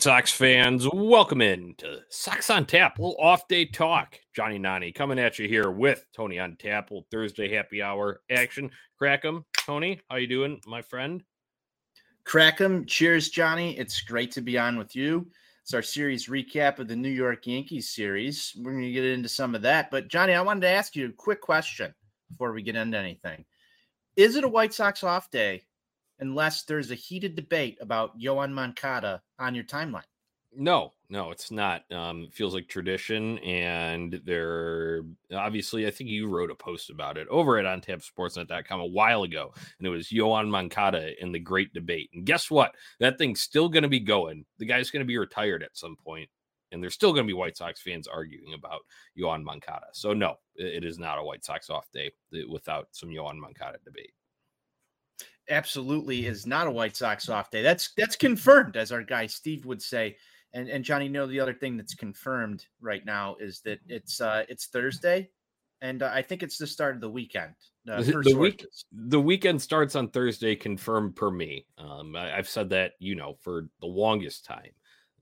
Sox fans, welcome in to Sox on Tap, little off day talk. Johnny Nani coming at you here with Tony on Tap, little Thursday happy hour action. Crack 'em, Tony. How you doing, my friend? Crack 'em. Cheers, Johnny. It's great to be on with you. It's our series recap of the New York Yankees series. We're going to get into some of that. But, Johnny, I wanted to ask you a quick question before we get into anything. Is it a White Sox off day unless there's a heated debate about Yoan Moncada on your timeline. No, no, it's not. Um, it feels like tradition, and they're obviously. I think you wrote a post about it over at OnTapSportsNet.com a while ago, and it was Yoan Moncada in the great debate. And guess what? That thing's still going to be going. The guy's going to be retired at some point, and there's still going to be White Sox fans arguing about Yoan Moncada. So no, it is not a White Sox off day without some Yoan Moncada debate absolutely is not a White Sox off day. That's that's confirmed, as our guy Steve would say. And and Johnny, you know the other thing that's confirmed right now is that it's uh it's Thursday, and uh, I think it's the start of the weekend. Uh, the week the weekend starts on Thursday, confirmed per me. Um, I, I've said that you know for the longest time.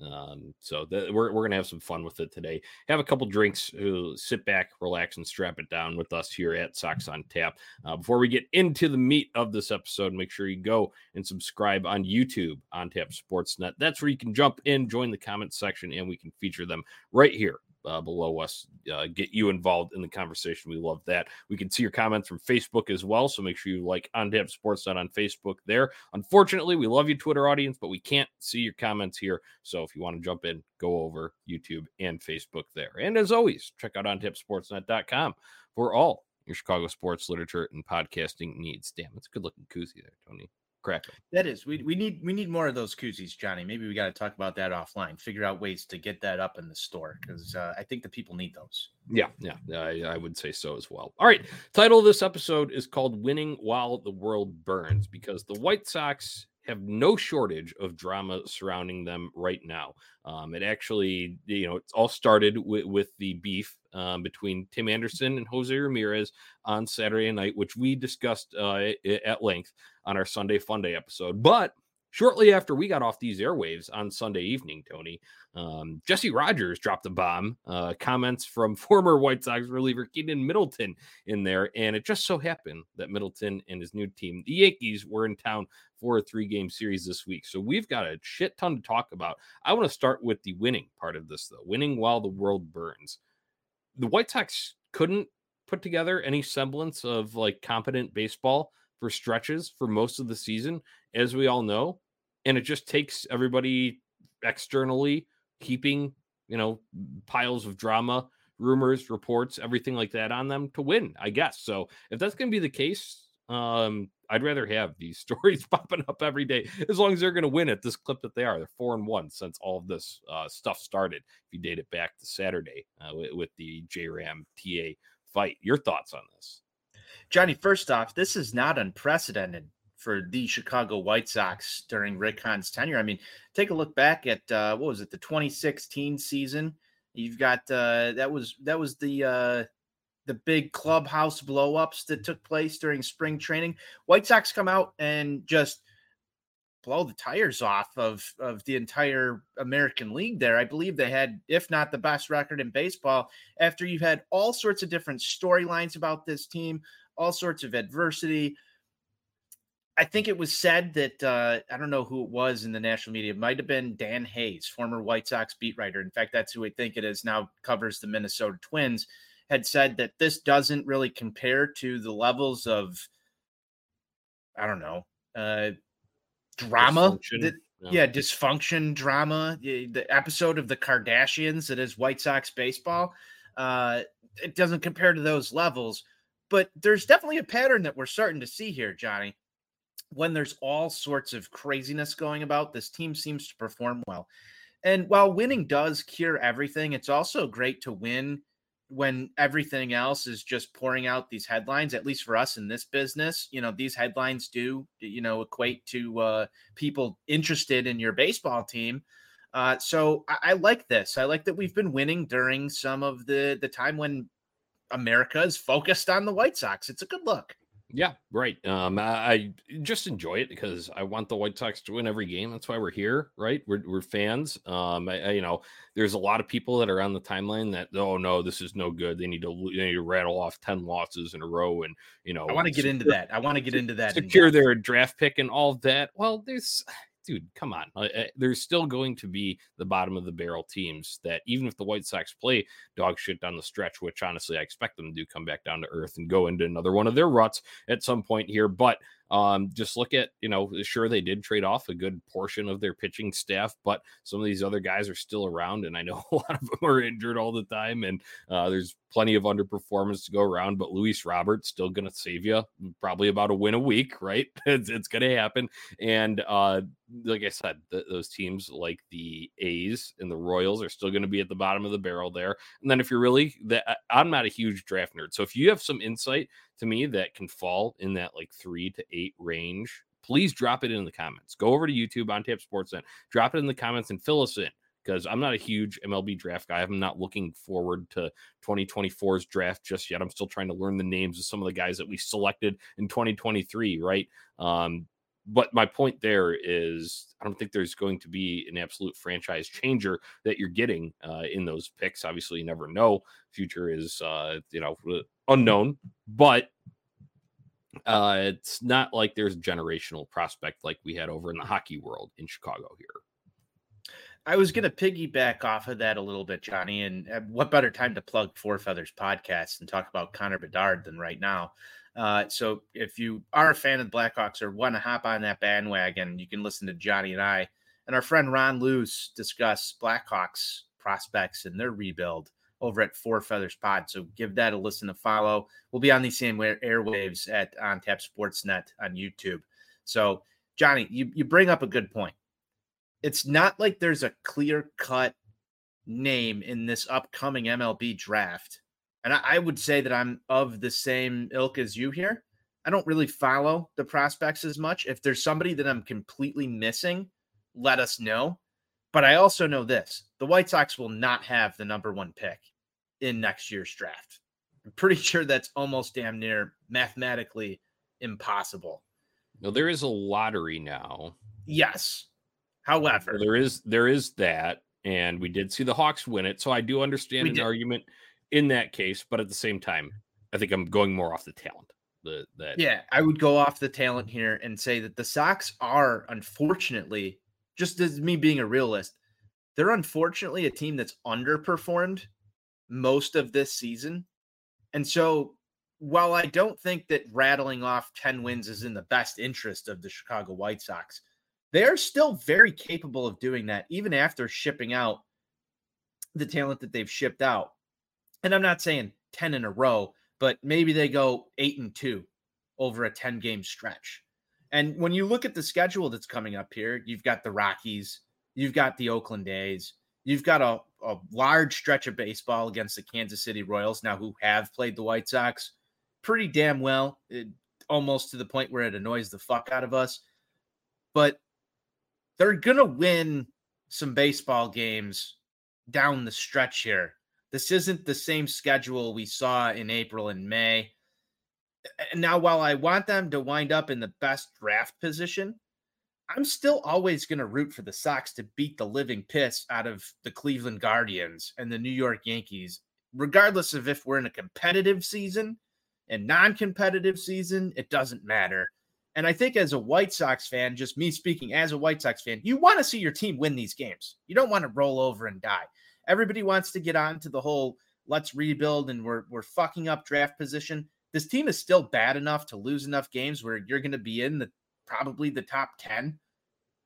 Um, so we're, we're gonna have some fun with it today. Have a couple drinks, uh, sit back, relax, and strap it down with us here at Sox on Tap. Uh, before we get into the meat of this episode, make sure you go and subscribe on YouTube on Tap Sportsnet. That's where you can jump in, join the comment section, and we can feature them right here uh, below us. Uh, get you involved in the conversation. We love that. We can see your comments from Facebook as well. So make sure you like On Tap Sportsnet on Facebook there. Unfortunately, we love you, Twitter audience, but we can't see your comments here. So if you want to jump in, go over YouTube and Facebook there. And as always, check out OnTapSportsNet.com for all your Chicago sports literature and podcasting needs. Damn, it's a good looking koozie there, Tony. Correct. That is. We, we need we need more of those koozies, Johnny. Maybe we got to talk about that offline. Figure out ways to get that up in the store because uh, I think the people need those. Yeah, yeah, I, I would say so as well. All right. Title of this episode is called "Winning While the World Burns" because the White Sox have no shortage of drama surrounding them right now. Um, it actually, you know, it's all started with, with the beef um, between Tim Anderson and Jose Ramirez on Saturday night, which we discussed uh, at length on our Sunday Funday episode. But Shortly after we got off these airwaves on Sunday evening, Tony, um, Jesse Rogers dropped a bomb. Uh, comments from former White Sox reliever Keynan Middleton in there. And it just so happened that Middleton and his new team, the Yankees, were in town for a three game series this week. So we've got a shit ton to talk about. I want to start with the winning part of this, though winning while the world burns. The White Sox couldn't put together any semblance of like competent baseball for stretches for most of the season, as we all know. And it just takes everybody externally keeping, you know, piles of drama, rumors, reports, everything like that on them to win, I guess. So if that's going to be the case, um, I'd rather have these stories popping up every day as long as they're going to win at this clip that they are. They're four and one since all of this uh, stuff started. If you date it back to Saturday uh, with, with the J Ram TA fight, your thoughts on this? Johnny, first off, this is not unprecedented for the Chicago White Sox during Rick Hahn's tenure. I mean, take a look back at uh, what was it, the 2016 season? You've got uh, that was that was the uh, the big clubhouse blowups that took place during spring training. White Sox come out and just blow the tires off of of the entire American League there. I believe they had if not the best record in baseball after you've had all sorts of different storylines about this team, all sorts of adversity. I think it was said that uh, I don't know who it was in the national media. It might have been Dan Hayes, former White Sox beat writer. In fact, that's who I think it is now. Covers the Minnesota Twins. Had said that this doesn't really compare to the levels of I don't know uh, drama. That, yeah. yeah, dysfunction drama. The episode of the Kardashians that is White Sox baseball. Uh, it doesn't compare to those levels but there's definitely a pattern that we're starting to see here, Johnny. When there's all sorts of craziness going about, this team seems to perform well. And while winning does cure everything, it's also great to win when everything else is just pouring out these headlines at least for us in this business you know these headlines do you know equate to uh, people interested in your baseball team uh, so I, I, like this i like that we've been winning during some of the the time when America is focused on the White Sox. It's a good look. Yeah, right. Um, I, I just enjoy it because I want the White Sox to win every game. That's why we're here, right? We're, we're fans. Um, I, I, you know, there's a lot of people that are on the timeline that, oh no, this is no good. They need to, they need to rattle off ten losses in a row, and you know, I want to get into that. I want to get into that. Secure their draft pick and all that. Well, there's dude, come on. Uh, uh, there's still going to be the bottom of the barrel teams that even if the White Sox play dog shit down the stretch, which honestly I expect them to come back down to earth and go into another one of their ruts at some point here. But um, just look at, you know, sure they did trade off a good portion of their pitching staff, but some of these other guys are still around, and I know a lot of them are injured all the time, and uh, there's plenty of underperformance to go around. But Luis Roberts still going to save you probably about a win a week, right? It's, it's going to happen, and uh, like I said, th- those teams like the A's and the Royals are still going to be at the bottom of the barrel there. And then if you're really that, I'm not a huge draft nerd, so if you have some insight to me that can fall in that like three to eight range, please drop it in the comments. Go over to YouTube on Tap Sportsnet, drop it in the comments and fill us in because I'm not a huge MLB draft guy. I'm not looking forward to 2024's draft just yet. I'm still trying to learn the names of some of the guys that we selected in 2023, right? Um, but my point there is I don't think there's going to be an absolute franchise changer that you're getting uh, in those picks. Obviously, you never know. Future is uh, you know unknown, but uh, it's not like there's a generational prospect like we had over in the hockey world in Chicago here. I was going to piggyback off of that a little bit, Johnny. And uh, what better time to plug Four Feathers podcast and talk about Connor Bedard than right now? Uh, so if you are a fan of the Blackhawks or want to hop on that bandwagon, you can listen to Johnny and I and our friend Ron Luce discuss Blackhawks prospects and their rebuild over at Four Feathers Pod. So give that a listen to follow. We'll be on the same airwaves at On Tap Sportsnet on YouTube. So Johnny, you, you bring up a good point. It's not like there's a clear cut name in this upcoming MLB draft and I, I would say that I'm of the same ilk as you here. I don't really follow the prospects as much. If there's somebody that I'm completely missing, let us know. But I also know this the White Sox will not have the number one pick in next year's draft. I'm pretty sure that's almost damn near mathematically impossible. No, there is a lottery now. Yes. Um, However, there is there is that, and we did see the Hawks win it. So I do understand an did. argument in that case, but at the same time, I think I'm going more off the talent. The that yeah, I would go off the talent here and say that the Sox are unfortunately, just as me being a realist, they're unfortunately a team that's underperformed most of this season. And so while I don't think that rattling off 10 wins is in the best interest of the Chicago White Sox, they are still very capable of doing that, even after shipping out the talent that they've shipped out and I'm not saying 10 in a row, but maybe they go eight and two over a 10 game stretch. And when you look at the schedule that's coming up here, you've got the Rockies, you've got the Oakland A's, you've got a, a large stretch of baseball against the Kansas City Royals now, who have played the White Sox pretty damn well, it, almost to the point where it annoys the fuck out of us. But they're going to win some baseball games down the stretch here this isn't the same schedule we saw in April and May. Now, while I want them to wind up in the best draft position, I'm still always going to root for the Sox to beat the living piss out of the Cleveland Guardians and the New York Yankees, regardless of if we're in a competitive season and non competitive season, it doesn't matter. And I think as a White Sox fan, just me speaking as a White Sox fan, you want to see your team win these games. You don't want to roll over and die everybody wants to get on to the whole let's rebuild and we're we're fucking up draft position. This team is still bad enough to lose enough games where you're going to be in the probably the top 10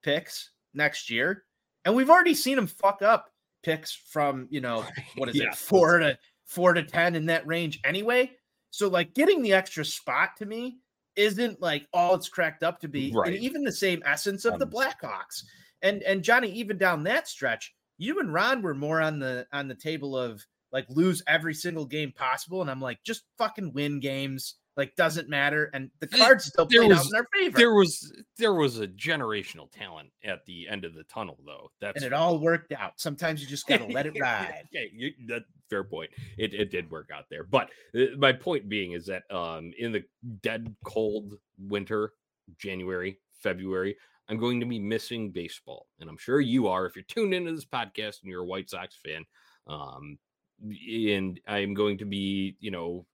picks next year. And we've already seen them fuck up picks from, you know, what is yeah. it, 4 to 4 to 10 in that range anyway. So like getting the extra spot to me isn't like all it's cracked up to be. Right. And even the same essence of the Blackhawks. And and Johnny, even down that stretch, you and Ron were more on the on the table of like lose every single game possible, and I'm like, just fucking win games, Like doesn't matter, and the cards still there played was, out in their favor. There was there was a generational talent at the end of the tunnel, though. That's and it all worked out. Sometimes you just got to let it ride. okay, you, that fair point. It it did work out there, but uh, my point being is that um in the dead cold winter, January, February, I'm going to be missing baseball, and I'm sure you are if you're tuned into this podcast and you're a White Sox fan. Um, and I'm going to be, you know,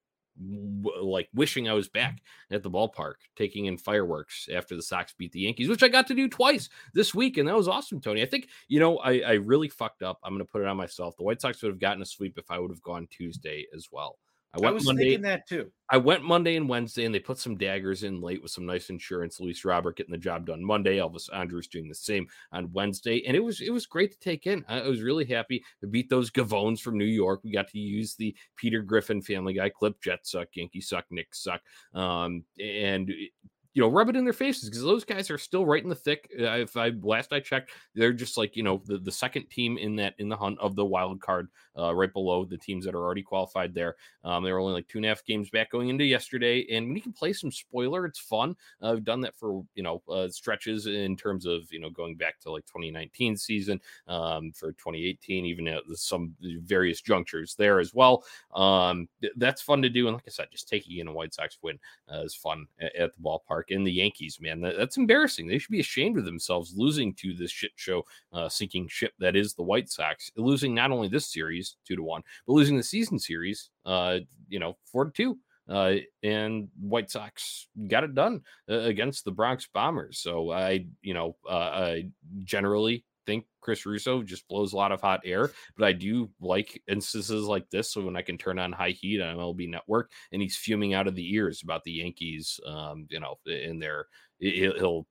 like wishing I was back at the ballpark taking in fireworks after the Sox beat the Yankees, which I got to do twice this week, and that was awesome, Tony. I think you know I, I really fucked up. I'm going to put it on myself. The White Sox would have gotten a sweep if I would have gone Tuesday as well. I went I was Monday, thinking that too. I went Monday and Wednesday, and they put some daggers in late with some nice insurance. Luis Robert getting the job done Monday. Elvis Andrus doing the same on Wednesday, and it was it was great to take in. I was really happy to beat those Gavones from New York. We got to use the Peter Griffin Family Guy clip: "Jet suck, Yankee suck, Knick suck," um, and you know, rub it in their faces because those guys are still right in the thick. Uh, if I last I checked, they're just like you know the, the second team in that in the hunt of the wild card, uh, right below the teams that are already qualified there. Um, they were only like two and a half games back going into yesterday, and when you can play some spoiler, it's fun. Uh, I've done that for you know uh, stretches in terms of you know going back to like 2019 season, um, for 2018, even at some various junctures there as well. Um, that's fun to do, and like I said, just taking in a White Sox win uh, is fun at, at the ballpark in the Yankees, man. That, that's embarrassing. They should be ashamed of themselves losing to this shit show uh, sinking ship that is the White Sox, losing not only this series two to one, but losing the season series, uh, you know, four to two. Uh, and White Sox got it done uh, against the Bronx Bombers. So I, you know, uh, I generally think Chris Russo just blows a lot of hot air, but I do like instances like this. So when I can turn on high heat on MLB Network and he's fuming out of the ears about the Yankees, um, you know, in their he'll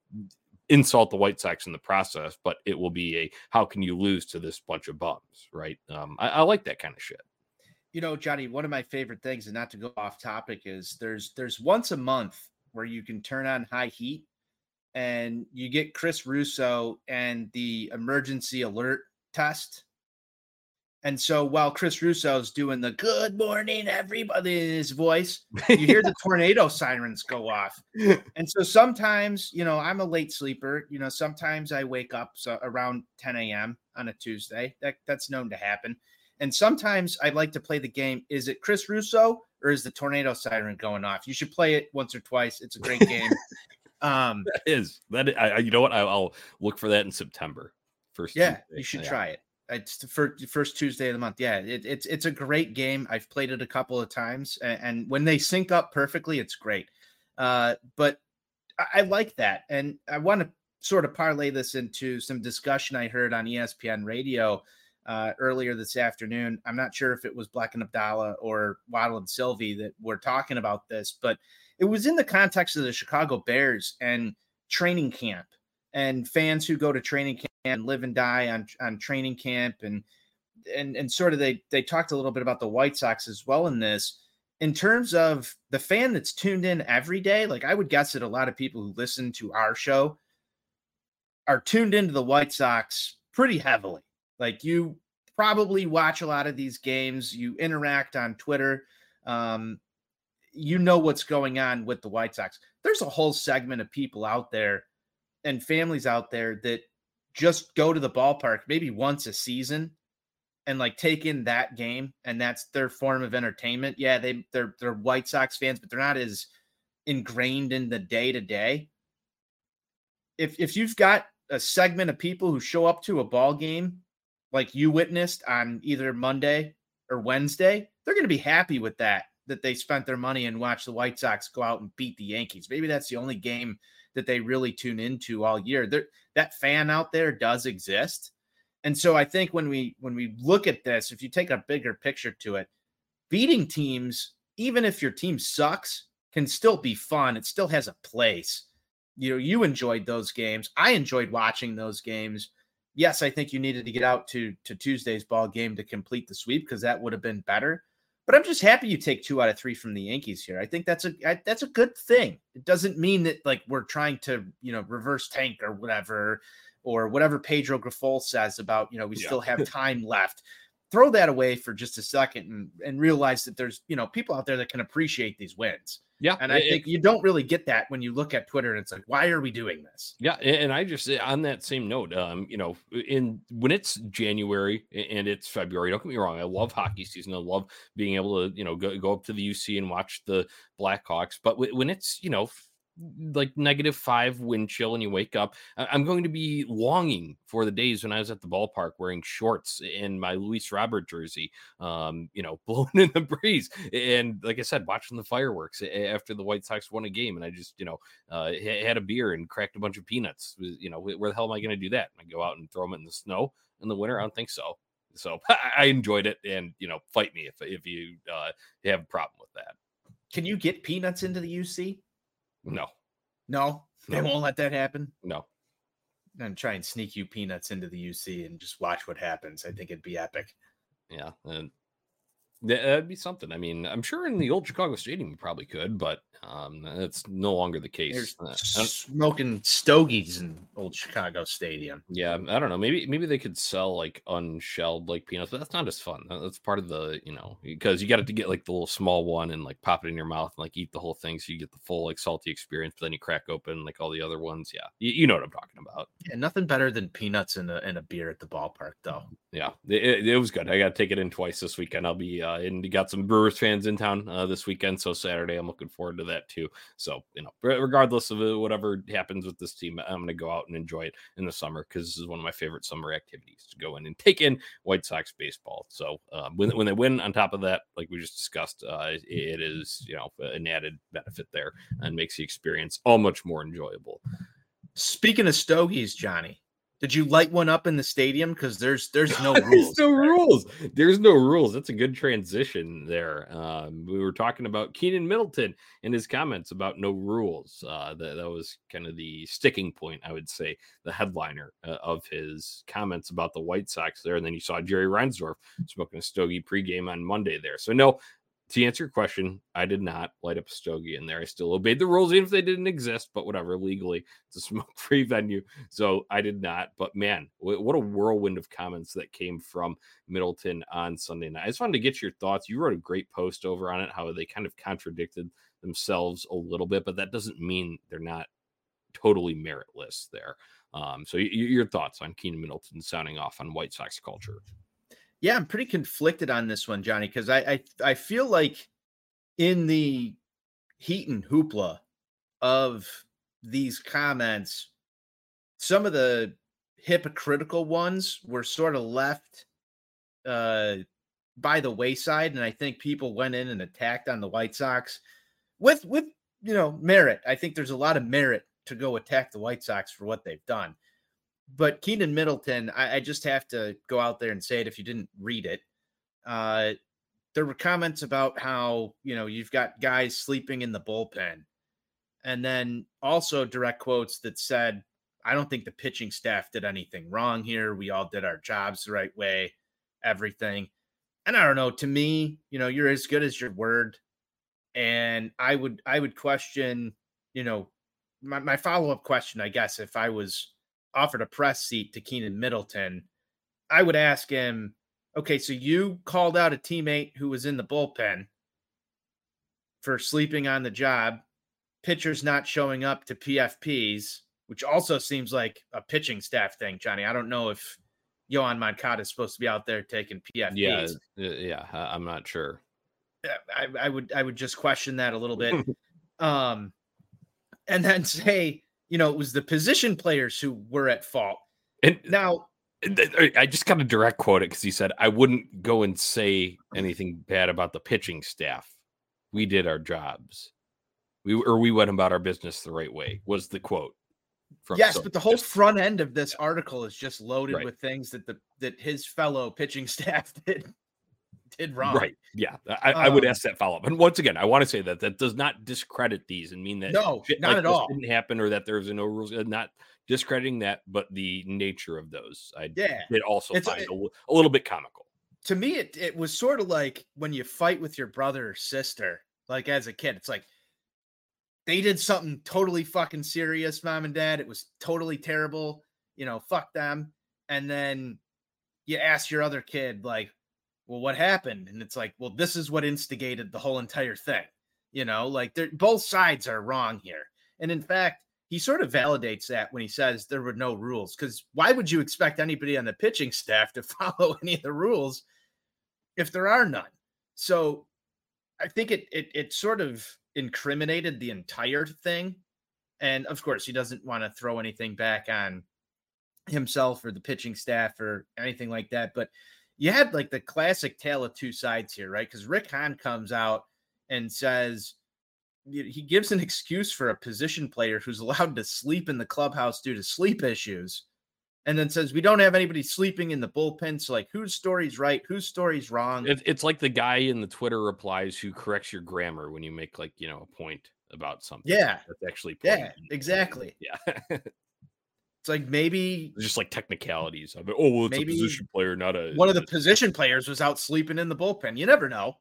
insult the White Sox in the process, but it will be a how can you lose to this bunch of bums, right? Um, I, I like that kind of shit. You know, Johnny, one of my favorite things, and not to go off topic, is there's there's once a month where you can turn on high heat and you get Chris Russo and the emergency alert test. And so while Chris Russo's doing the good morning, everybody in his voice, you hear the tornado sirens go off. And so sometimes, you know, I'm a late sleeper. You know, sometimes I wake up so around 10 a.m. on a Tuesday. That that's known to happen. And sometimes I like to play the game. Is it Chris Russo or is the tornado siren going off? You should play it once or twice. It's a great game. Um, that is that. I, you know what? I, will look for that in September. First, yeah, Tuesday. you should yeah. try it. It's the first, first Tuesday of the month. Yeah, it, it's it's a great game. I've played it a couple of times, and, and when they sync up perfectly, it's great. Uh, but I, I like that, and I want to sort of parlay this into some discussion I heard on ESPN Radio uh, earlier this afternoon. I'm not sure if it was Black and Abdallah or Waddle and Silvy that were talking about this, but it was in the context of the Chicago Bears and training camp and fans who go to training camp and live and die on on training camp. And and and sort of they they talked a little bit about the White Sox as well in this. In terms of the fan that's tuned in every day like I would guess that a lot of people who listen to our show are tuned into the White Sox pretty heavily like you probably watch a lot of these games you interact on Twitter um, you know what's going on with the White Sox. There's a whole segment of people out there and families out there that just go to the ballpark maybe once a season and like take in that game and that's their form of entertainment. Yeah, they they're they're White Sox fans, but they're not as ingrained in the day to day. If if you've got a segment of people who show up to a ball game like you witnessed on either Monday or Wednesday, they're going to be happy with that that they spent their money and watched the White Sox go out and beat the Yankees. Maybe that's the only game that they really tune into all year. There, that fan out there does exist. And so I think when we when we look at this, if you take a bigger picture to it, beating teams, even if your team sucks, can still be fun. It still has a place. You know, you enjoyed those games. I enjoyed watching those games. Yes, I think you needed to get out to to Tuesday's ball game to complete the sweep because that would have been better. But I'm just happy you take two out of three from the Yankees here. I think that's a that's a good thing. It doesn't mean that like we're trying to you know reverse tank or whatever, or whatever Pedro Grifol says about you know we yeah. still have time left. Throw that away for just a second and and realize that there's you know people out there that can appreciate these wins. Yeah, and I it- think you don't really get that when you look at Twitter and it's like, why are we doing this? Yeah, and I just eh, on that same note, um, you know, in when it's January and it's February, don't get me wrong, I love hockey season. I love being able to, you know, go, go up to the UC and watch the Blackhawks. But when it's, you know, like negative five wind chill and you wake up, I'm going to be longing for the days when I was at the ballpark wearing shorts and my Luis Robert jersey, um, you know, blowing in the breeze. And like I said, watching the fireworks after the White Sox won a game. And I just, you know, uh, had a beer and cracked a bunch of peanuts. You know, where the hell am I going to do that? I go out and throw them in the snow in the winter? I don't think so. So I enjoyed it, and you know, fight me if if you uh, have a problem with that. Can you get peanuts into the UC? No, No, they No. won't let that happen. no. And try and sneak you peanuts into the UC and just watch what happens. I think it'd be epic. Yeah, and that'd be something. I mean, I'm sure in the old Chicago Stadium you probably could, but um, that's no longer the case. Uh, smoking stogies in old Chicago Stadium. Yeah, I don't know. Maybe maybe they could sell like unshelled like peanuts, but that's not as fun. That's part of the you know because you got to get like the little small one and like pop it in your mouth and like eat the whole thing, so you get the full like salty experience. But then you crack open like all the other ones. Yeah, you, you know what I'm talking about. Yeah, nothing better than peanuts in a in a beer at the ballpark, though. Yeah, it, it- it was good. I got to take it in twice this weekend. I'll be uh, and you got some Brewers fans in town uh, this weekend, so Saturday I'm looking forward to that too. So you know, regardless of uh, whatever happens with this team, I'm going to go out and enjoy it in the summer because this is one of my favorite summer activities to go in and take in White Sox baseball. So uh, when when they win, on top of that, like we just discussed, uh, it is you know an added benefit there and makes the experience all much more enjoyable. Speaking of stogies, Johnny, did you light one up in the stadium? Because there's there's no There's rules. no rules. There's no rules. That's a good transition there. Um, we were talking about Keynan Middleton and his comments about no rules. Uh, that, that was kind of the sticking point, I would say, the headliner uh, of his comments about the White Sox there. And then you saw Jerry Reinsdorf smoking a stogie pregame on Monday there. So, no, to answer your question, I did not light up a stogie in there. I still obeyed the rules, even if they didn't exist, but whatever, legally, it's a smoke free venue. So I did not. But man, wh- what a whirlwind of comments that came from Middleton on Sunday night. I just wanted to get your thoughts. You wrote a great post over on it, how they kind of contradicted themselves a little bit, but that doesn't mean they're not totally meritless there. Um, so y- your thoughts on Keynan Middleton sounding off on White Sox culture? Yeah, I'm pretty conflicted on this one, Johnny, because I, I I feel like in the heat and hoopla of these comments, some of the hypocritical ones were sort of left uh by the wayside, and I think people went in and attacked on the White Sox with with you know merit. I think there's a lot of merit to go attack the White Sox for what they've done but Keynan Middleton, I, I just have to go out there and say it if you didn't read it. Uh, there were comments about how you know you've got guys sleeping in the bullpen, and then also direct quotes that said, "I don't think the pitching staff did anything wrong here. We all did our jobs the right way, everything." And I don't know. To me, you know, you're as good as your word, and I would I would question, you know, my, my follow up question, I guess, if I was offered a press seat to Keynan Middleton, I would ask him, okay, so you called out a teammate who was in the bullpen for sleeping on the job, pitchers not showing up to PFPs, which also seems like a pitching staff thing, Johnny. I don't know if Yoan Moncada is supposed to be out there taking PFPs. Yeah, uh, yeah, I'm not sure. I, I would I would just question that a little bit. um and then say, you know, it was the position players who were at fault. And Now, I just got to direct quote it because he said, I wouldn't go and say anything bad about the pitching staff. We did our jobs. We or we went about our business the right way, was the quote. From yes, so but the whole just- front end of this article is just loaded Right. with things that the that his fellow pitching staff did did wrong. Right. Yeah. I, I would Um, ask that follow up. And once again, I want to say that that does not discredit these and mean that No, shit not like at all. didn't happen or that there's no rules. uh, Not discrediting that, but the nature of those. I Yeah. did also It's- find it- a, a little bit comical. To me, it, it was sort of like when you fight with your brother or sister, like as a kid. It's like they did something totally fucking serious, mom and dad. It was totally terrible. You know, fuck them. And then you ask your other kid, like, well, what happened? And it's like, well, this is what instigated the whole entire thing. You know, like they're both sides are wrong here. And in fact, he sort of validates that when he says there were no rules. Because why would you expect anybody on the pitching staff to follow any of the rules if there are none? So I think it it it sort of incriminated the entire thing. And of course, he doesn't want to throw anything back on himself or the pitching staff or anything like that. But you had like the classic tale of two sides here, right? Because Rick Hahn comes out and says he gives an excuse for a position player who's allowed to sleep in the clubhouse due to sleep issues and then says we don't have anybody sleeping in the bullpen so like whose story's right whose story's wrong? It's like the guy in the twitter replies who corrects your grammar when you make like you know a point about something. Yeah. That's actually yeah exactly. Yeah It's like maybe it's just like technicalities of it. Oh, well, it's a position player, not a one of the position players was out sleeping in the bullpen. You never know.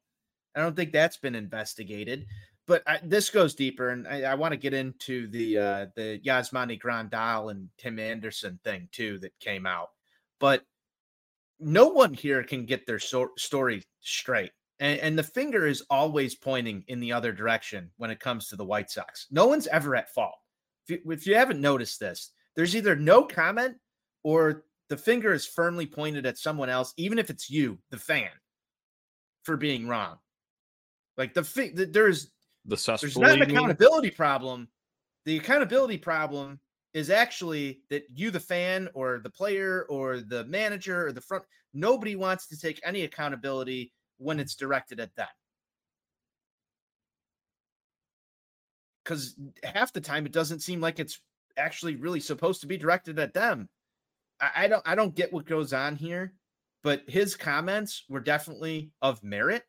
I don't think that's been investigated. But I, this goes deeper, and I, I want to get into the uh, the Yasmani Grandal and Tim Anderson thing too that came out. But no one here can get their so- story straight, and, and the finger is always pointing in the other direction when it comes to the White Sox. No one's ever at fault. If you, if you haven't noticed this, there's either no comment or the finger is firmly pointed at someone else, even if it's you, the fan, for being wrong. Like the, fi- the there's the there's not an accountability problem. The accountability problem is actually that you, the fan, or the player, or the manager, or the front, nobody wants to take any accountability when it's directed at them. Because half the time it doesn't seem like it's actually really supposed to be directed at them. I, I don't I don't get what goes on here, but his comments were definitely of merit.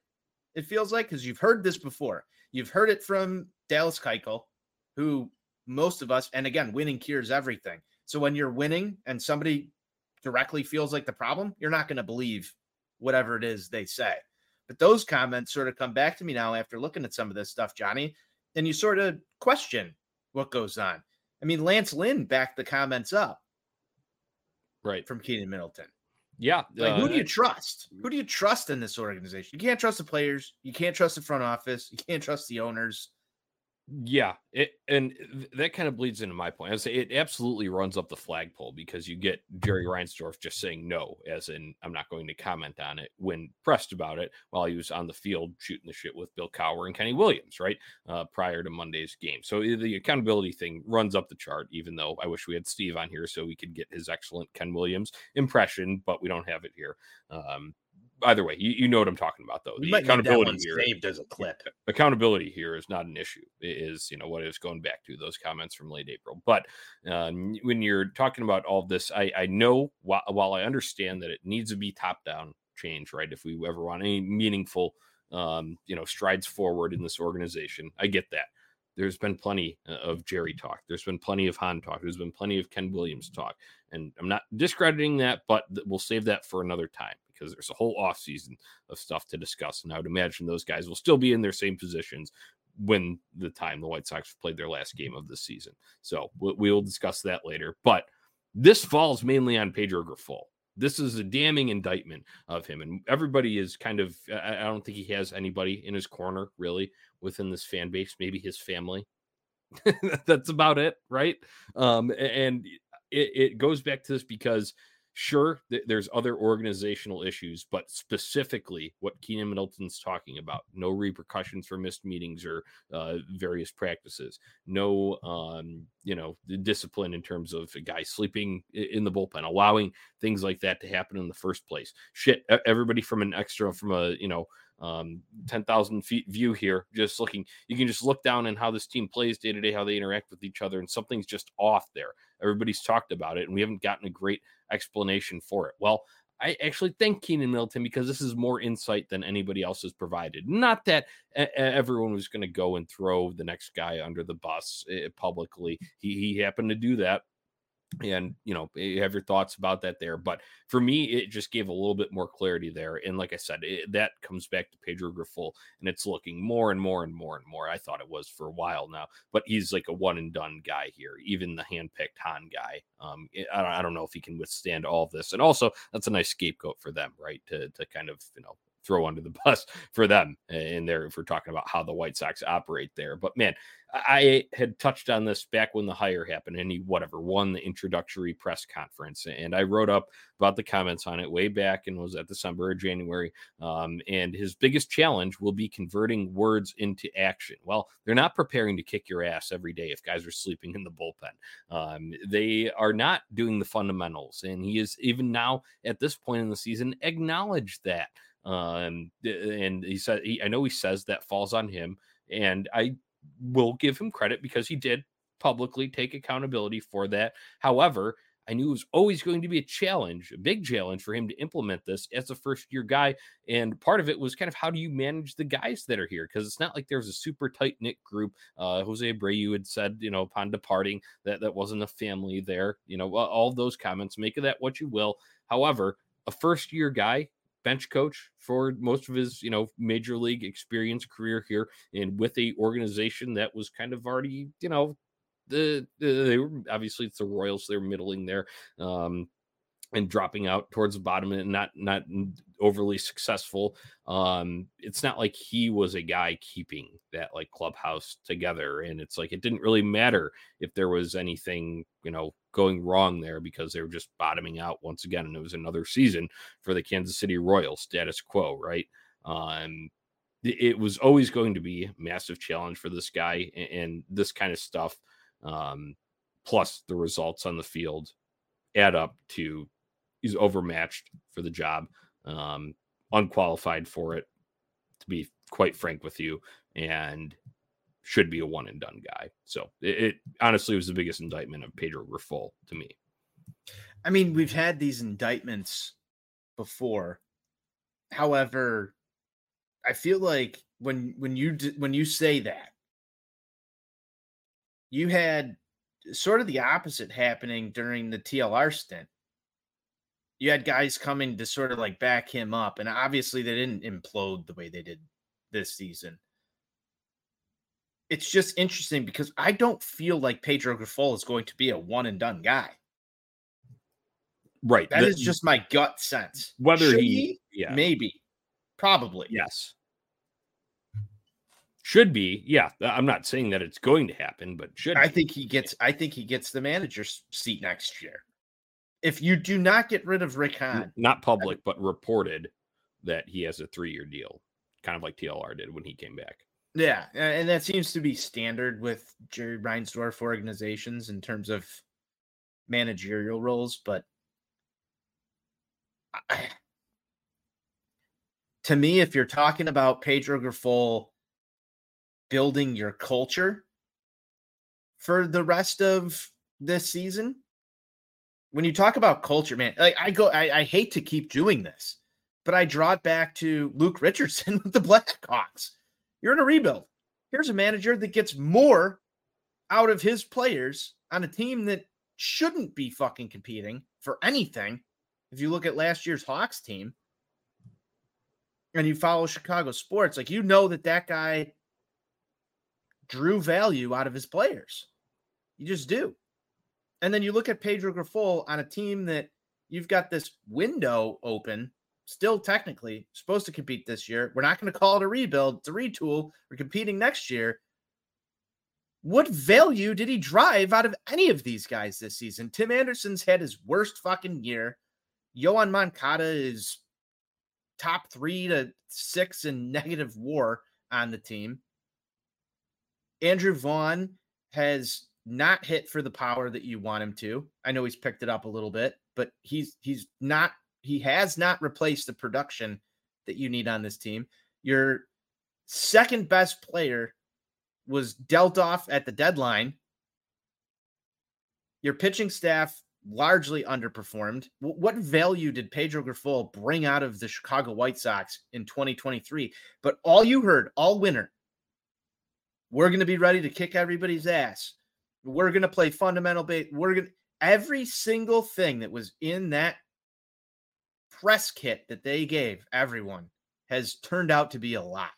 It feels like because you've heard this before. You've heard it from Dallas Keuchel, who most of us, and again, winning cures everything. So when you're winning and somebody directly feels like the problem, you're not going to believe whatever it is they say. But those comments sort of come back to me now after looking at some of this stuff, Johnny, and you sort of question what goes on. I mean, Lance Lynn backed the comments up. Right. From Keynan Middleton. Yeah. Like, uh, who do you trust? Who do you trust in this organization? You can't trust the players. You can't trust the front office. You can't trust the owners. Yeah, it, and that kind of bleeds into my point. I say it absolutely runs up the flagpole because you get Jerry Reinsdorf just saying no, as in I'm not going to comment on it when pressed about it while he was on the field shooting the shit with Bill Cowher and Kenny Williams, right? Uh, prior to Monday's game. So the accountability thing runs up the chart, even though I wish we had Steve on here so we could get his excellent Ken Williams impression, but we don't have it here. Um, either way, you, you know what I'm talking about, though. The accountability here saved as a clip. Accountability here is not an issue. It is you know what is going back to those comments from late April. But um, when you're talking about all this, I, I know while, while I understand that it needs to be top down change, right? If we ever want any meaningful, um, you know, strides forward in this organization, I get that. There's been plenty uh, of Jerry talk. There's been plenty of Hahn talk. There's been plenty of Ken Williams talk. And I'm not discrediting that, but we'll save that for another time because there's a whole off season of stuff to discuss. And I would imagine those guys will still be in their same positions when the time the White Sox played their last game of the season. So we'll discuss that later. But this falls mainly on Pedro Grifol. This is a damning indictment of him, and everybody is kind of. I don't think he has anybody in his corner really within this fan base. Maybe his family. That's about it, right? Um, and it, it goes back to this because Sure, th- there's other organizational issues, but specifically what Keynan Middleton's talking about no repercussions for missed meetings or uh, various practices, no, um, you know, discipline in terms of a guy sleeping in the bullpen, allowing things like that to happen in the first place. Shit, everybody from an extra, from a, you know, um, 10,000 feet view here, just looking, you can just look down and how this team plays day to day, how they interact with each other, and something's just off there. Everybody's talked about it, and we haven't gotten a great explanation for it. Well, I actually thank Keynan Middleton because this is more insight than anybody else has provided. Not that everyone was going to go and throw the next guy under the bus eh, publicly. He, he happened to do that and you know eh, you have your thoughts about that there but for me it just gave a little bit more clarity there and like i said it, that comes back to pedro grifol and it's looking more and more and more and more i thought it was for a while now but he's like a one and done guy here even the handpicked Hahn guy um eh, I don't, I don't know if he can withstand all this and also that's a nice scapegoat for them right to to kind of you know throw under the bus for them in there if we're talking about how the White Sox operate there. But man, I had touched on this back when the hire happened and he whatever won the introductory press conference. And I wrote up about the comments on it way back and was at December or January. Um, and his biggest challenge will be converting words into action. Well, they're not preparing to kick your ass every day if guys are sleeping in the bullpen. Um, they are not doing the fundamentals. And he is even now at this point in the season acknowledged that. Um, and he said, he, I know he says that falls on him. And I will give him credit because he did publicly take accountability for that. However, I knew it was always going to be a challenge, a big challenge for him to implement this as a first year guy. And part of it was kind of how do you manage the guys that are here? Because it's not like there's a super tight knit group. Uh, Jose Abreu had said, you know, upon departing that that wasn't a family there. You know, all those comments, make of that what you will. However, a first year guy bench coach for most of his, you know, major league experience career here, and with a organization that was kind of already, you know, the, the they were obviously it's the Royals, they're middling there. Um, and dropping out towards the bottom and not not overly successful. Um, it's not like he was a guy keeping that like clubhouse together, and it's like it didn't really matter if there was anything you know going wrong there because they were just bottoming out once again, and it was another season for the Kansas City Royals status quo, right? Um, it was always going to be massive challenge for this guy and, and this kind of stuff. Um, plus the results on the field add up to he's overmatched for the job, um, unqualified for it, to be quite frank with you, and should be a one and done guy. So it, it honestly was the biggest indictment of Pedro Grifol to me. I mean, we've had these indictments before. However, I feel like when when you when you say that, you had sort of the opposite happening during the TLR stint you had guys coming to sort of like back him up, and obviously they didn't implode the way they did this season. It's just interesting because I don't feel like Pedro Grifol is going to be a one and done guy. Right. That the, is just my gut sense. Whether he, he, yeah, maybe, probably, yes, should be. Yeah, I'm not saying that it's going to happen, but should. I be. think he gets. I think he gets the manager's seat next year if you do not get rid of Rick Hahn, not public, but reported that he has a three year deal, kind of like TLR did when he came back. Yeah, and that seems to be standard with Jerry Reinsdorf organizations in terms of managerial roles. But I, to me, if you're talking about Pedro Grifol building your culture for the rest of this season, when you talk about culture, man, like I go, I, I hate to keep doing this, but I draw it back to Luke Richardson with the Blackhawks. You're in a rebuild. Here's a manager that gets more out of his players on a team that shouldn't be fucking competing for anything. If you look at last year's Hawks team and you follow Chicago sports, like you know that that guy drew value out of his players. You just do. And then you look at Pedro Grifol on a team that you've got this window open, still technically supposed to compete this year. We're not going to call it a rebuild, it's a retool. We're competing next year. What value did he drive out of any of these guys this season? Tim Anderson's had his worst fucking year. Yoan Moncada is top three to six in negative war on the team. Andrew Vaughn has not hit for the power that you want him to. I know he's picked it up a little bit, but he's he's not he has not replaced the production that you need on this team. Your second best player was dealt off at the deadline. Your pitching staff largely underperformed. What value did Pedro Grifol bring out of the Chicago White Sox in 2023? But all you heard all winter, we're going to be ready to kick everybody's ass. We're going to play fundamental base. We're going to every single thing that was in that press kit that they gave everyone has turned out to be a lie.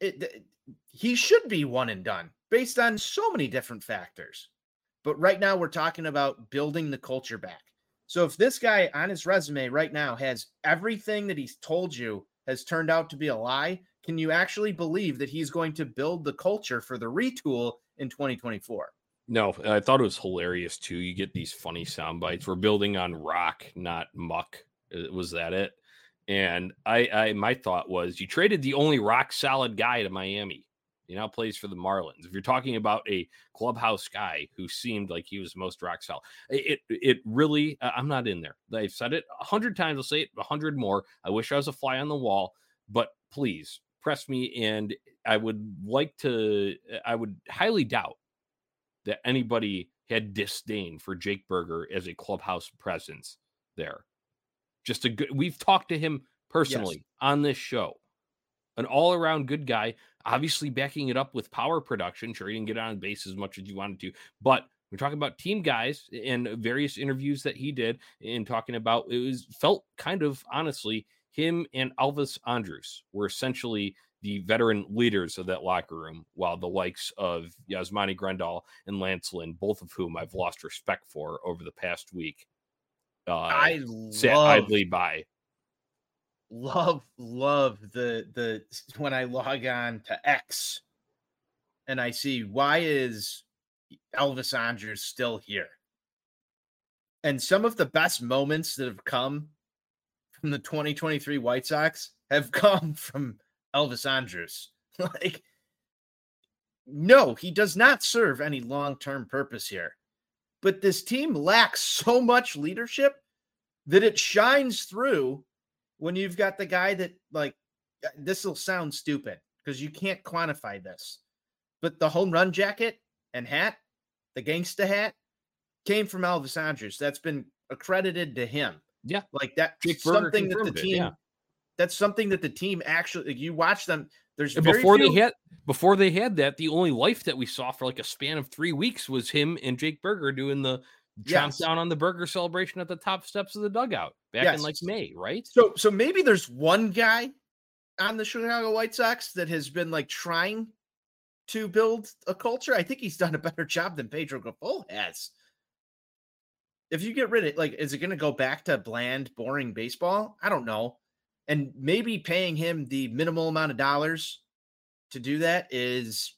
It, he should be one and done based on so many different factors. But right now we're talking about building the culture back. So if this guy on his resume right now has everything that he's told you has turned out to be a lie, can you actually believe that he's going to build the culture for the retool in 2024? No, I thought it was hilarious too. You get these funny sound bites. We're building on rock, not muck. Uh, was that it? And I, I my thought was you traded the only rock solid guy to Miami. He now plays for the Marlins. If you're talking about a clubhouse guy who seemed like he was most rock solid, it it really I'm not in there. I've said it a hundred times. I'll say it a hundred more. I wish I was a fly on the wall, but please press me. And I would like to. I would highly doubt that anybody had disdain for Jake Burger as a clubhouse presence there. Just a good. We've talked to him personally yes. on this show. An all around good guy, obviously backing it up with power production. Sure, he didn't get on base as much as you wanted to, but we're talking about team guys and various interviews that he did and talking about it was felt kind of honestly him and Elvis Andrus were essentially the veteran leaders of that locker room, while the likes of Yasmani Grandal and Lance Lynn, both of whom I've lost respect for over the past week, uh, I sat idly by. Love, love the the when I log on to X and I see why is Elvis Andrus still here? And some of the best moments that have come from the 2023 White Sox have come from Elvis Andrus. like, no, he does not serve any long term purpose here. But this team lacks so much leadership that it shines through when you've got the guy that, like, uh, this will sound stupid because you can't quantify this. But the home run jacket and hat, the gangsta hat, came from Elvis Andrus. That's been accredited to him. Yeah. Like that, something that the team. It, yeah that's something that the team actually you watch them. There's before few... they had before they had that, the only life that we saw for like a span of three weeks was him and Jake Burger doing the yes. down on the burger celebration at the top steps of the dugout back yes. in like May, right? So so maybe there's one guy on the Chicago White Sox that has been like trying to build a culture. I think he's done a better job than Pedro Grifol has. If you get rid of like, is it going to go back to bland, boring baseball? I don't know. And maybe paying him the minimal amount of dollars to do that is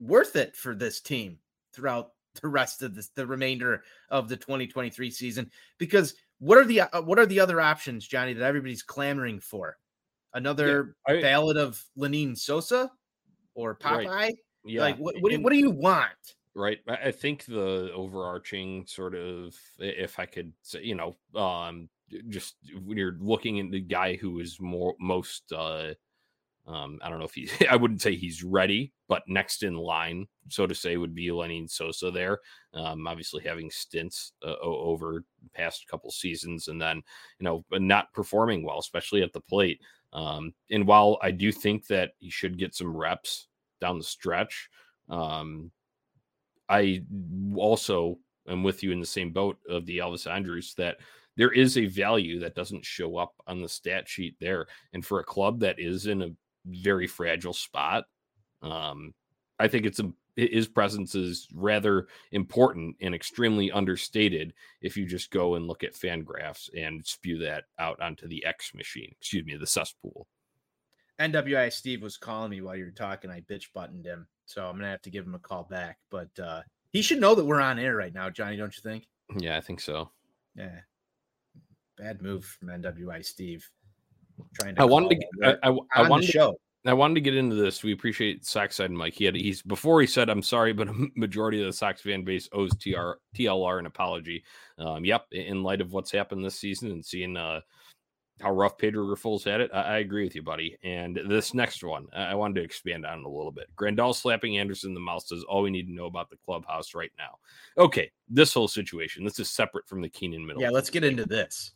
worth it for this team throughout the rest of this, the remainder of the 2023 season. Because what are the uh, what are the other options johnny that everybody's clamoring for? Another yeah, I, ballad of Lenyn Sosa or Popeye? Right. yeah like what, what, do, what do you want right i think the overarching sort of if i could say you know um just when you're looking at the guy who is more most uh um I don't know if he I wouldn't say he's ready, but next in line, so to say, would be Lenyn Sosa there. Um, obviously having stints uh, over past couple seasons, and then you know not performing well, especially at the plate. Um, and while I do think that he should get some reps down the stretch, um, I also am with you in the same boat of the Elvis Andrus that there is a value that doesn't show up on the stat sheet there. And for a club that is in a very fragile spot, um, I think it's a his presence is rather important and extremely understated if you just go and look at Fangraphs and spew that out onto the X machine, excuse me, the cesspool. NWI Steve was calling me while you were talking. I bitch buttoned him. So I'm gonna have to give him a call back. But uh he should know that we're on air right now, Johnny, don't you think? Yeah, I think so. Yeah. Bad move from NWI Steve. Trying to I wanted to. I, I, I wanted to show. I wanted to get into this. We appreciate Sockside Mike. He had he's before he said, "I'm sorry," but a majority of the Sox fan base owes TR, TLR an apology. Um, yep, in light of what's happened this season and seeing uh, how rough Pedro Grifol's had it, I, I, agree with you, buddy. And this next one, I wanted to expand on it a little bit. Grandal slapping Anderson in the mouth says all we need to know about the clubhouse right now. Okay, this whole situation. This is separate from the Keynan middle. Yeah, let's get into this.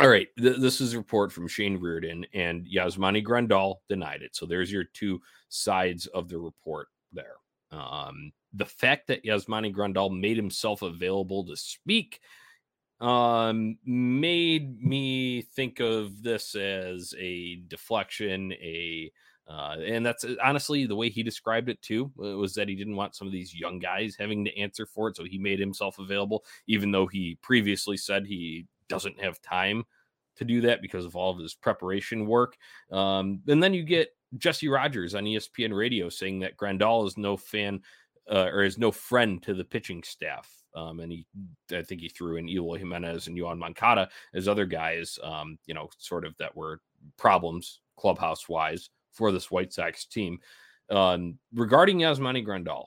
All right, th- this is a report from Shane Reardon, and Yasmani Grandal denied it. So there's your two sides of the report there. Um, the fact that Yasmani Grandal made himself available to speak um, made me think of this as a deflection, a Uh, and that's uh, honestly the way he described it too was that he didn't want some of these young guys having to answer for it. So he made himself available, even though he previously said he doesn't have time to do that because of all of his preparation work. Um, and then you get Jesse Rogers on ESPN radio saying that Grandal is no fan uh, or is no friend to the pitching staff. Um, and he, I think he threw in Eloy Jimenez and Yoan Moncada as other guys, um, you know, sort of that were problems clubhouse wise for this White Sox team. Um, regarding Yasmani Grandal,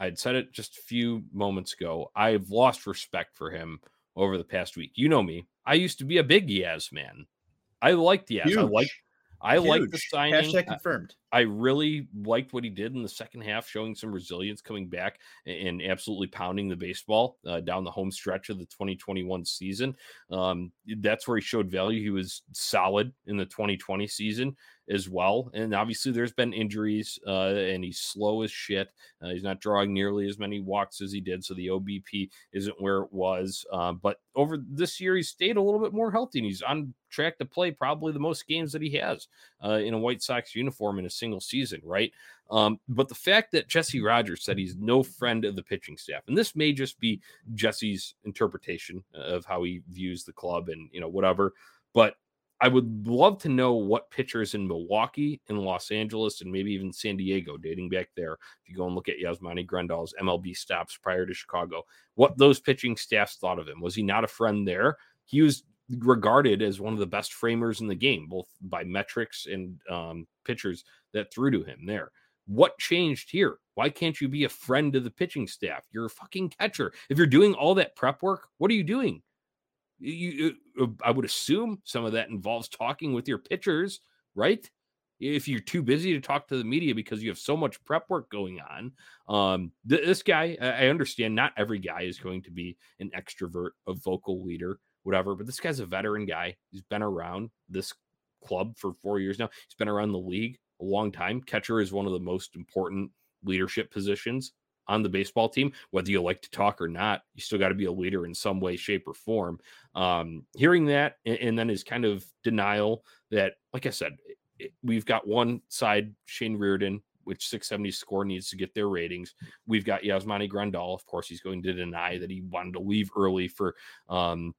I had said it just a few moments ago. I've lost respect for him over the past week. You know me. I used to be a big Yaz man. I liked Yaz. Huge. I like I like the signing. Hashtag confirmed. I really liked what he did in the second half, showing some resilience coming back and absolutely pounding the baseball uh, down the home stretch of the 2021 season. Um, that's where he showed value. He was solid in the 2020 season as well. And obviously, there's been injuries, uh, and he's slow as shit. Uh, he's not drawing nearly as many walks as he did, so the OBP isn't where it was. Uh, but over this year, he's stayed a little bit more healthy, and he's on track to play probably the most games that he has uh, in a White Sox uniform in a single season, right? Um, but the fact that Jesse Rogers said he's no friend of the pitching staff, and this may just be Jesse's interpretation of how he views the club and you know whatever, but I would love to know what pitchers in Milwaukee and Los Angeles and maybe even San Diego, dating back there, if you go and look at Yasmani Grandal's MLB stops prior to Chicago, what those pitching staffs thought of him. Was he not a friend there? He was regarded as one of the best framers in the game, both by metrics and um, pitchers that threw to him there. What changed here? Why can't you be a friend to the pitching staff? You're a fucking catcher. If you're doing all that prep work, what are you doing? you, uh, I would assume some of that involves talking with your pitchers, right? If you're too busy to talk to the media because you have so much prep work going on, um, th- this guy, I understand not every guy is going to be an extrovert, a vocal leader, whatever, but this guy's a veteran guy. He's been around this club for four years now. He's been around the league a long time. Catcher is one of the most important leadership positions on the baseball team, whether you like to talk or not. You still got to be a leader in some way, shape, or form. Um, hearing that, and, and then his kind of denial that, like I said, we've got one side, Shane Reardon, which 670 score needs to get their ratings. We've got Yasmani Grandal. Of course, he's going to deny that he wanted to leave early for um,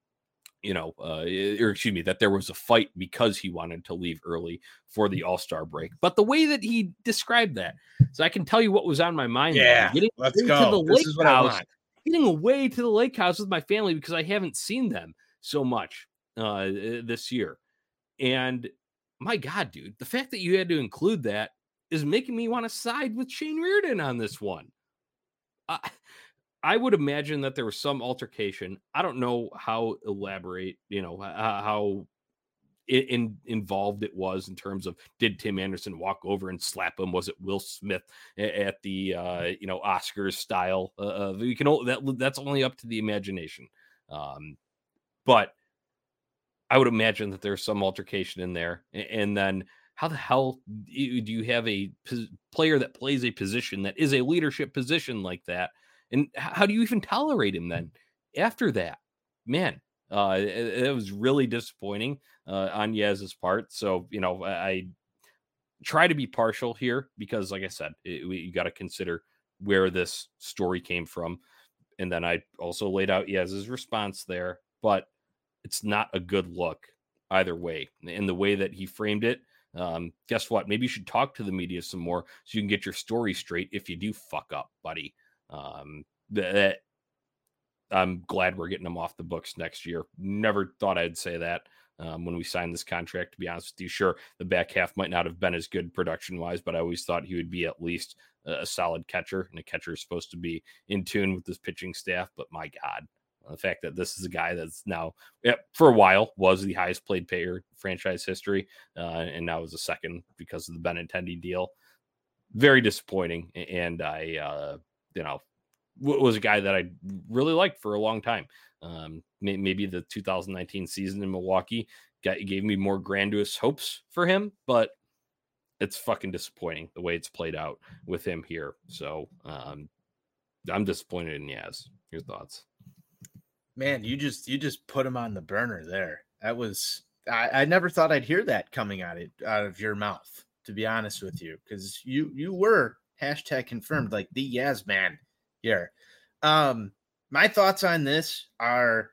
you know, uh, or excuse me, that there was a fight because he wanted to leave early for the All Star break. But the way that he described that, so I can tell you what was on my mind. Yeah, getting let's go. To the this lake house, getting away to the lake house with my family because I haven't seen them so much uh, this year. And my God, dude, the fact that you had to include that is making me want to side with Shane Reardon on this one. Uh, I would imagine that there was some altercation. I don't know how elaborate, you know, how in, involved it was in terms of did Tim Anderson walk over and slap him? Was it Will Smith at the uh, you know Oscars style? Uh, you can that that's only up to the imagination. Um, but I would imagine that there's some altercation in there, and then how the hell do you have a player that plays a position that is a leadership position like that? And how do you even tolerate him then after that? Man, uh, it, it was really disappointing uh, on Yaz's part. So, you know, I, I try to be partial here because, like I said, it, we, you got to consider where this story came from. And then I also laid out Yaz's response there, but it's not a good look either way. In the way that he framed it, um, guess what? Maybe you should talk to the media some more so you can get your story straight if you do fuck up, buddy. Um, that I'm glad we're getting him off the books next year. Never thought I'd say that um, when we signed this contract. To be honest with you, sure, the back half might not have been as good production wise, but I always thought he would be at least a, solid catcher, and a catcher is supposed to be in tune with this pitching staff. But my God, the fact that this is a guy that's now for a while was the highest played payer franchise history, uh, and now is a second because of the Benintendi deal. Very disappointing, and I, uh, you know, was a guy that I really liked for a long time. Um, maybe the 2019 season in Milwaukee got, gave me more grandiose hopes for him, but it's fucking disappointing the way it's played out with him here. So um, I'm disappointed in Yaz. Your thoughts? Man, you just you just put him on the burner there. That was I, I never thought I'd hear that coming out of out of your mouth. to be honest with you, because you you were hashtag confirmed like the Yaz man here. Um, my thoughts on this are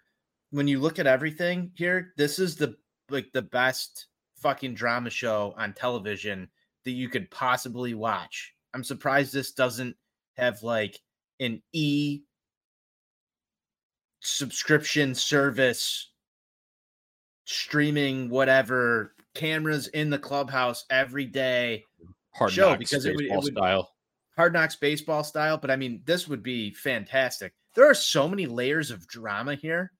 when you look at everything here, this is the like the best fucking drama show on television that you could possibly watch. I'm surprised this doesn't have like an E subscription service streaming whatever cameras in the clubhouse every day Hard show because it would, it would style. Hard knocks baseball style but i mean this would be fantastic. There are so many layers of drama here.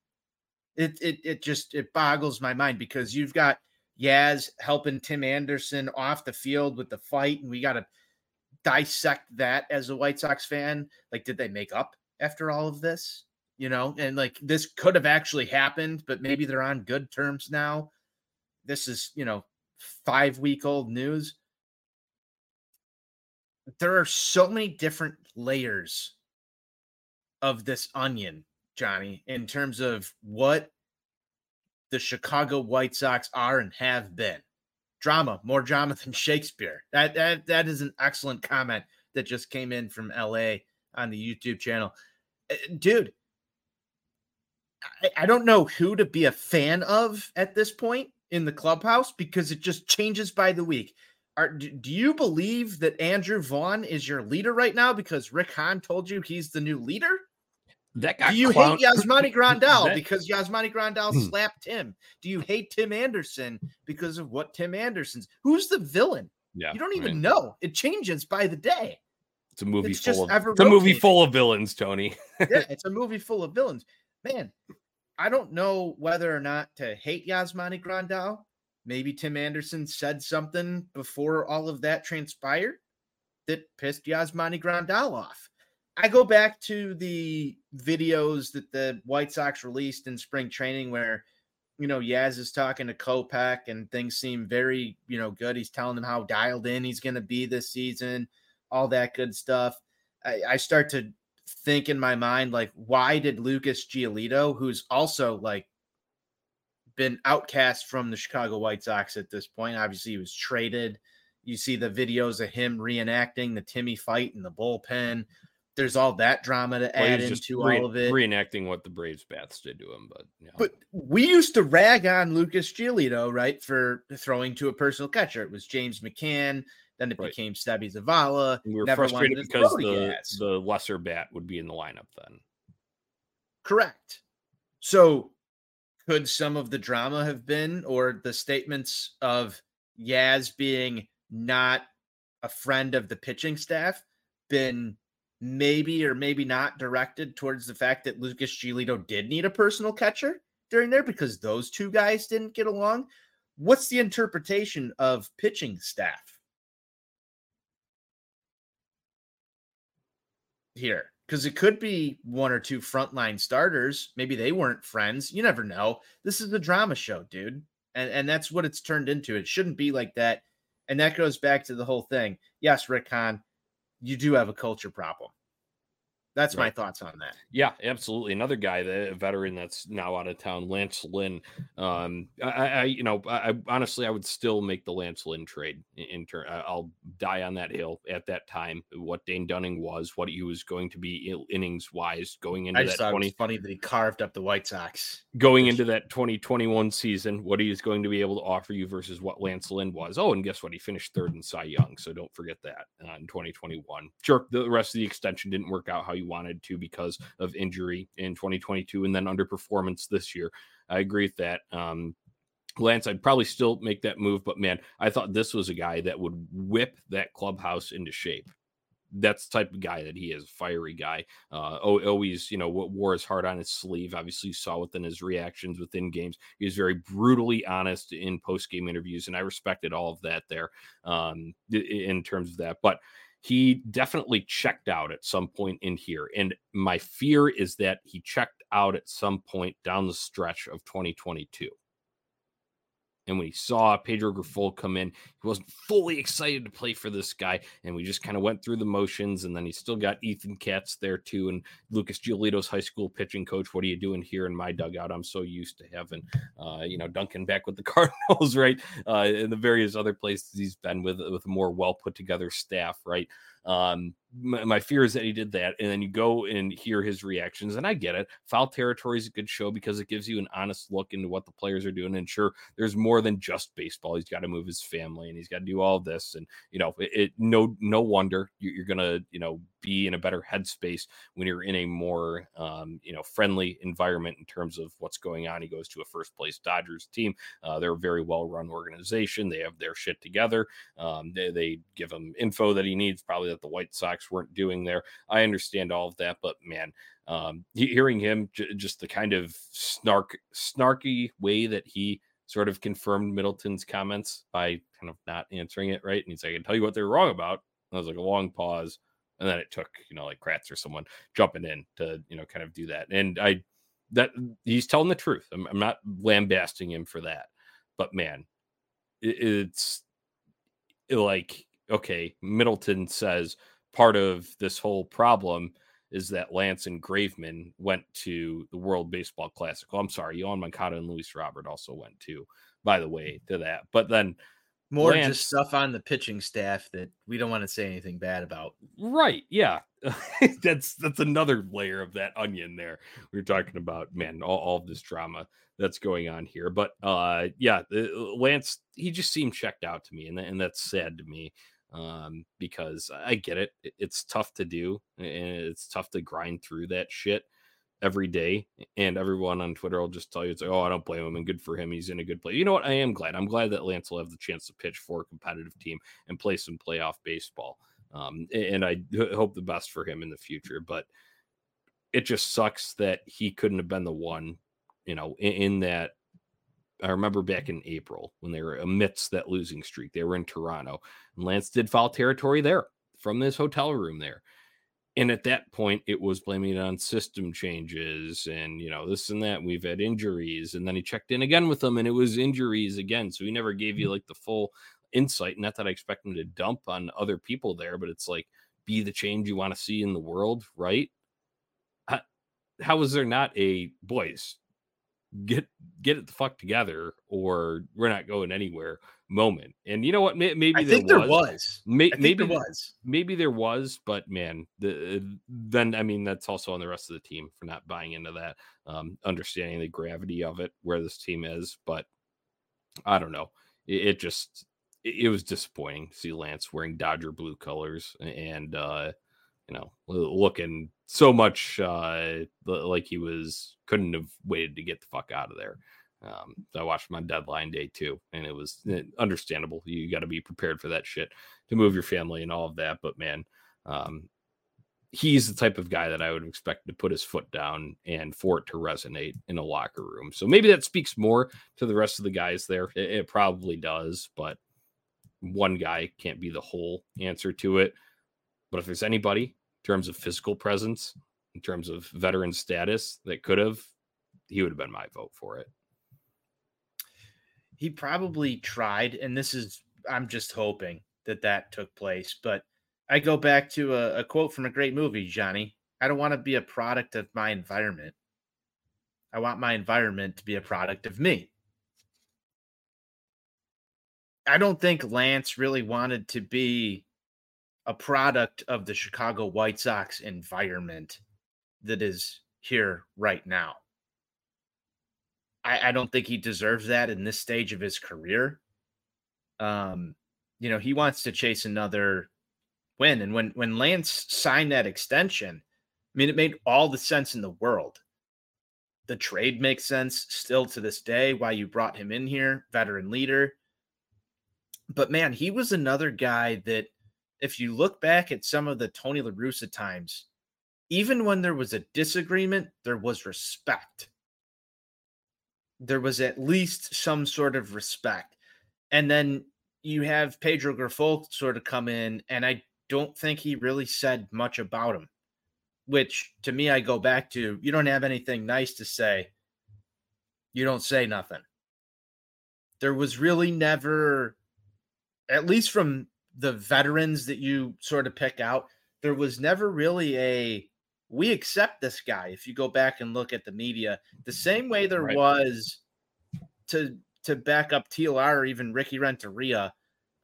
It it, it just it boggles my mind because you've got Yaz helping Tim Anderson off the field with the fight and we got to dissect that as a White Sox fan. Like did they make up after all of this? You know and like this could have actually happened but maybe they're on good terms now. This is you know 5 week old news there are so many different layers of this onion, Johnny, in terms of what the Chicago White Sox are and have been. Drama, more drama than Shakespeare. That that that is an excellent comment that just came in from LA on the YouTube channel. Uh, Dude, I, I don't know who to be a fan of at this point in the clubhouse because it just changes by the week. Are, do you believe that Andrew Vaughn is your leader right now because Rick Hahn told you he's the new leader? That got Do you clown- hate Yasmani Grandal That- because Yasmani Grandal Hmm. slapped him? Do you hate Tim Anderson because of what Tim Anderson's? Who's the villain? Yeah, You don't I even mean, know. It changes by the day. It's a movie It's just full of ever it's a movie full of villains, Tony. yeah, it's a movie full of villains. Man, I don't know whether or not to hate Yasmani Grandal. Maybe Tim Anderson said something before all of that transpired that pissed Yasmani Grandal off. I go back to the videos that the White Sox released in spring training where, you know, Yaz is talking to Kopech and things seem very, you know, good. He's telling him how dialed in he's going to be this season, all that good stuff. I, I start to think in my mind, like, why did Lucas Giolito, who's also like been outcast from the Chicago White Sox at this point, obviously he was traded. You see the videos of him reenacting the Timmy fight in the bullpen. There's all that drama to Well, add into re- all of it. reenacting what the Braves bats did to him, but yeah. But we used to rag on Lucas Giolito, right, for throwing to a personal catcher. It was James McCann, then it Right. became Seby Zavala. we were never frustrated because the the lesser bat would be in the lineup then. Correct. So, could some of the drama have been, or the statements of Yaz being not a friend of the pitching staff, been maybe or maybe not directed towards the fact that Lucas Giolito did need a personal catcher during there because those two guys didn't get along? What's the interpretation of pitching staff here? Because it could be one or two frontline starters. Maybe they weren't friends. You never know. This is a drama show, dude. And and that's what it's turned into. It shouldn't be like that. And that goes back to the whole thing. Yes, Rick Hahn, you do have a culture problem. That's my thoughts on that. Yeah, absolutely. Another guy, the veteran that's now out of town, Lance Lynn. Um, I, I you know, I, I honestly, I would still make the Lance Lynn trade in, in turn. I'll die on that hill at that time. What Dane Dunning was, what he was going to be innings wise going into I that just thought it twenty was funny that he carved up the White Sox. going into that 2021 season, what he is going to be able to offer you versus what Lance Lynn was. Oh, and guess what? He finished third in Cy Young. So don't forget that uh, in 2021. Sure, the rest of the extension didn't work out how you wanted to because of injury in 2022 and then underperformance this year. I agree with that. Um, Lance, I'd probably still make that move, but man, I thought this was a guy that would whip that clubhouse into shape. That's the type of guy that he is, fiery guy. Uh, always, you know, what wore his heart on his sleeve. Obviously, saw within his reactions within games. He was very brutally honest in post game interviews, and I respected all of that there um, in terms of that. But he definitely checked out at some point in here. And my fear is that he checked out at some point down the stretch of 2022. And when he saw Pedro Grifol come in, he wasn't fully excited to play for this guy. And we just kind of went through the motions. And then he still got Ethan Katz there too. And Lucas Giolito's high school pitching coach. What are you doing here in my dugout? I'm so used to having, uh, you know, Duncan back with the Cardinals, right? Uh, and the various other places he's been with, with a more well put together staff, right? Um, my, my, fear is that he did that, and then you go and hear his reactions, and I get it. Foul territory is a good show because it gives you an honest look into what the players are doing. And sure, there's more than just baseball. He's got to move his family, and he's got to do all this, and you know, it, it no no wonder you're gonna you know be in a better headspace when you're in a more um, you know friendly environment in terms of what's going on. He goes to a first place Dodgers team. Uh, they're a very well run organization. They have their shit together. Um, they, they give him info that he needs, probably that the White Sox weren't doing there. I understand all of that, but man, um, hearing him j- just the kind of snark snarky way that he sort of confirmed Middleton's comments by kind of not answering it right. And he's like, I can tell you what they're wrong about. And I was like a long pause and then it took you know like Kratz or someone jumping in to you know kind of do that. And I that he's telling the truth. I'm, I'm not lambasting him for that, but man, it, it's like okay, Middleton says part of this whole problem is that Lance and Graveman went to the World Baseball Classic. Oh, I'm sorry, Yoan Moncada and Luis Robert also went too, by the way, to that. But then more Lance, just stuff on the pitching staff that we don't want to say anything bad about. Right. Yeah. that's that's another layer of that onion there. We are talking about, man, all, all of this drama that's going on here. But uh yeah, Lance, he just seemed checked out to me, and, and that's sad to me. Um, because I get it. It's tough to do, and it's tough to grind through that shit every day, and everyone on Twitter will just tell you, it's like, oh, I don't blame him, and good for him. He's in a good place. You know what? I am glad. I'm glad that Lance will have the chance to pitch for a competitive team and play some playoff baseball. Um, and I hope the best for him in the future. But it just sucks that he couldn't have been the one, you know, in, in that. I remember back in April when they were amidst that losing streak, they were in Toronto, and Lance did foul territory there from this hotel room there and at that point it was blaming it on system changes and you know this and that we've had injuries and then he checked in again with them and it was injuries again so he never gave you mm. like the full insight not that i expect him to dump on other people there but it's like be the change you want to see in the world right how, how is there not a boys get get it the fuck together or we're not going anywhere moment. And you know what? Maybe I there think there was. May, maybe there was. Maybe there was, but man, the, then I mean that's also on the rest of the team for not buying into that, um, understanding the gravity of it, where this team is. But I don't know. It, it just it, it was disappointing to see Lance wearing Dodger blue colors and uh, you know looking so much uh, like he was couldn't have waited to get the fuck out of there. Um, I watched my deadline day too, and it was eh, understandable. You got to be prepared for that shit to move your family and all of that. But man, um, he's the type of guy that I would expect to put his foot down and for it to resonate in a locker room. So maybe that speaks more to the rest of the guys there. It, it probably does, but one guy can't be the whole answer to it. But if there's anybody in terms of physical presence, in terms of veteran status that could have, he would have been my vote for it he probably tried, and this is I'm just hoping that that took place. But I go back to a, a quote from a great movie, Johnny. I don't want to be a product of my environment. I want my environment to be a product of me. I don't think Lance really wanted to be a product of the Chicago White Sox environment that is here right now. I, I don't think he deserves that in this stage of his career. Um, you know, he wants to chase another win. And when when Lance signed that extension, I mean, it made all the sense in the world. The trade makes sense still to this day. Why you brought him in here, veteran leader. But man, he was another guy that, if you look back at some of the Tony La Russa times, even when there was a disagreement, there was respect there was at least some sort of respect. And then you have Pedro Grifol sort of come in, and I don't think he really said much about him. Which to me, I go back to you don't have anything nice to say, you don't say nothing. there was really never, at least from the veterans that you sort of pick out, there was never really a we accept this guy. If you go back and look at the media, the same way there right. was to to back up TLR or even Ricky Renteria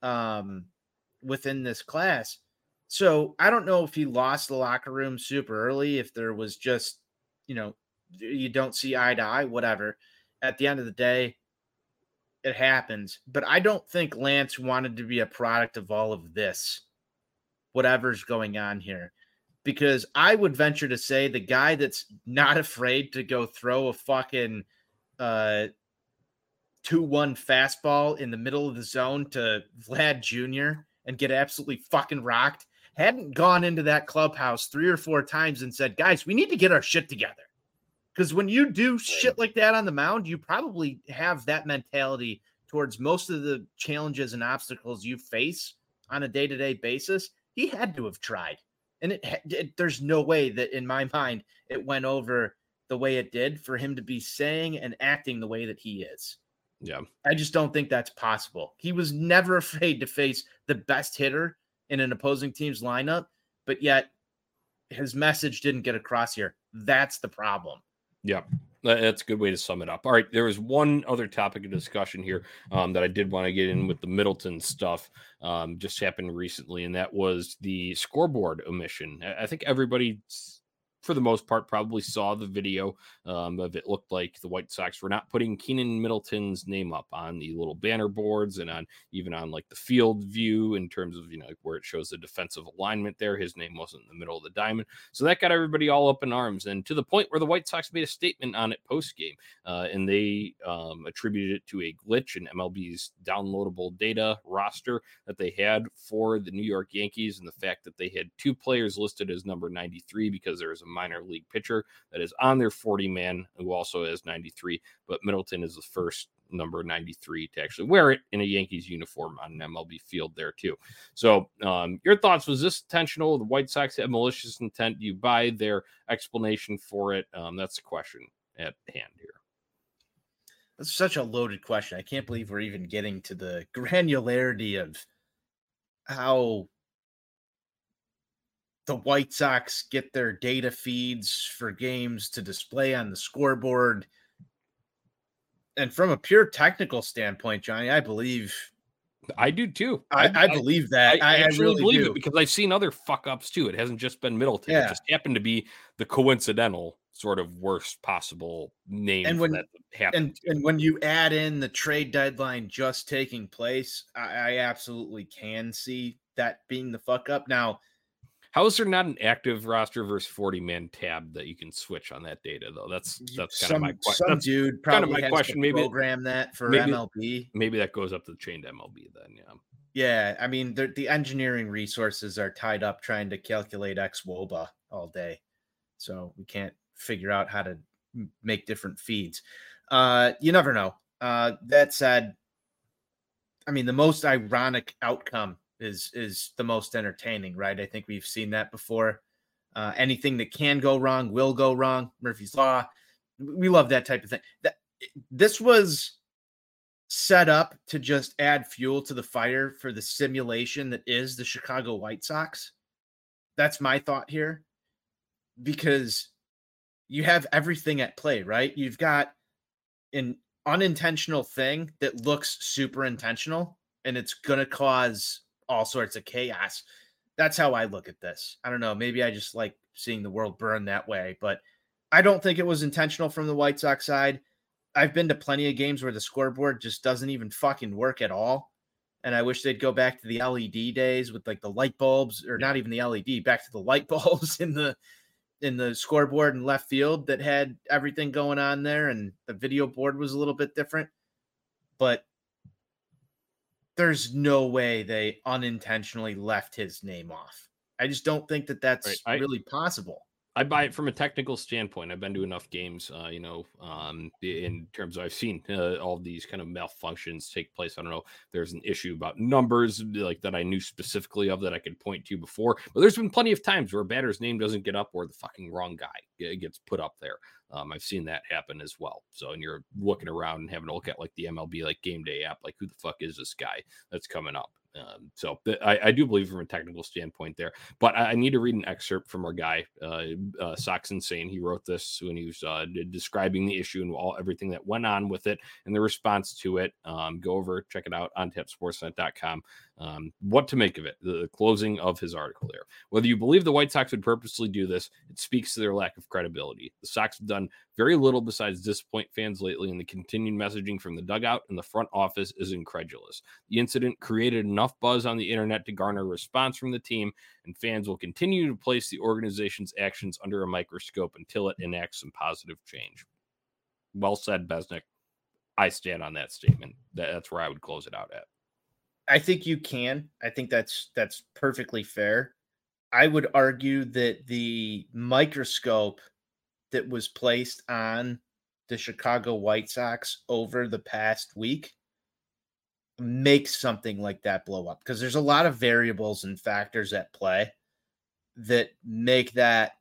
um, within this class. So I don't know if he lost the locker room super early, if there was just, you know, you don't see eye to eye, whatever. At the end of the day, it happens. But I don't think Lance wanted to be a product of all of this, whatever's going on here. Because I would venture to say the guy that's not afraid to go throw a fucking uh 2-1 fastball in the middle of the zone to Vlad Jr. and get absolutely fucking rocked hadn't gone into that clubhouse three or four times and said, guys, we need to get our shit together. Because when you do shit like that on the mound, you probably have that mentality towards most of the challenges and obstacles you face on a day to day basis. He had to have tried. And it, it, there's no way that in my mind it went over the way it did for him to be saying and acting the way that he is. Yeah. I just don't think that's possible. He was never afraid to face the best hitter in an opposing team's lineup, but yet his message didn't get across here. That's the problem. Yeah. That's a good way to sum it up. All right, there was one other topic of discussion here um, that I did want to get in with the Middleton stuff. Um, just happened recently, and that was the scoreboard omission. I think everybody's for the most part, probably saw the video um, of it looked like the White Sox were not putting Keynan Middleton's name up on the little banner boards and on even on like the field view in terms of you know like where it shows the defensive alignment there. His name wasn't in the middle of the diamond, so that got everybody all up in arms and to the point where the White Sox made a statement on it post game, uh, and they um, attributed it to a glitch in MLB's downloadable data roster that they had for the New York Yankees and the fact that they had two players listed as number 93 because there was a minor league pitcher that is on their 40 man who also has 93. But Middleton is the first number 93 to actually wear it in a Yankees uniform on an MLB field there too. So, um, your thoughts was this intentional? The White Sox had malicious intent. Do you buy their explanation for it? Um, that's the question at hand here. That's such a loaded question. I can't believe we're even getting to the granularity of how the White Sox get their data feeds for games to display on the scoreboard. And from a pure technical standpoint, Johnny, I believe I do too. I, I, I believe that. I, I, I really believe do. it because I've seen other fuck ups too. It hasn't just been Middleton. Yeah. It just happened to be the coincidental sort of worst possible name and when that happened. And, and when you add in the trade deadline just taking place, I, I absolutely can see that being the fuck up. Now, how is there not an active roster versus 40 man tab that you can switch on that data though? That's that's kind some, of my question. Some dude probably kind of my question. Maybe program that for maybe, MLB. Maybe that goes up to the chain to MLB then. Yeah. Yeah, I mean the, the engineering resources are tied up trying to calculate X WOBA all day, so we can't figure out how to make different feeds. Uh, you never know. Uh, that said, I mean the most ironic outcome is is the most entertaining, right? I think we've seen that before. Uh, anything that can go wrong will go wrong. Murphy's Law. We love that type of thing. That this was set up to just add fuel to the fire for the simulation that is the Chicago White Sox. That's my thought here. Because you have everything at play, right? You've got an unintentional thing that looks super intentional and it's going to cause all sorts of chaos. That's how I look at this. I don't know. Maybe I just like seeing the world burn that way, but I don't think it was intentional from the White Sox side. I've been to plenty of games where the scoreboard just doesn't even fucking work at all. And I wish they'd go back to the LED days with like the light bulbs, or not even the LED, back to the light bulbs in the in the scoreboard and left field that had everything going on there, and the video board was a little bit different. But there's no way they unintentionally left his name off. I just don't think that that's right. I, really possible. I buy it from a technical standpoint. I've been to enough games, uh, you know, um, in terms of I've seen uh, all these kind of malfunctions take place. I don't know. There's an issue about numbers like that I knew specifically of that I could point to before, but there's been plenty of times where a batter's name doesn't get up or the fucking wrong guy gets put up there. Um, I've seen that happen as well. So, and you're looking around and having to look at like the MLB like game day app, like who the fuck is this guy that's coming up? Um, so I, I, do believe from a technical standpoint there, but I, I need to read an excerpt from our guy, uh, uh, Insane. He wrote this when he was uh, describing the issue and all everything that went on with it and the response to it. Um, go over, check it out on tapsportsnet.com um, what to make of it. The, closing of his article there. Whether you believe the White Sox would purposely do this, it speaks to their lack of credibility. The Sox have done very little besides disappoint fans lately, and the continued messaging from the dugout and the front office is incredulous. The incident created enough buzz on the internet to garner a response from the team, and fans will continue to place the organization's actions under a microscope until it enacts some positive change. Well said, Besnick. I stand on that statement. That's where I would close it out at. I think you can. I think that's that's perfectly fair. I would argue that the microscope that was placed on the Chicago White Sox over the past week makes something like that blow up because there's a lot of variables and factors at play that make that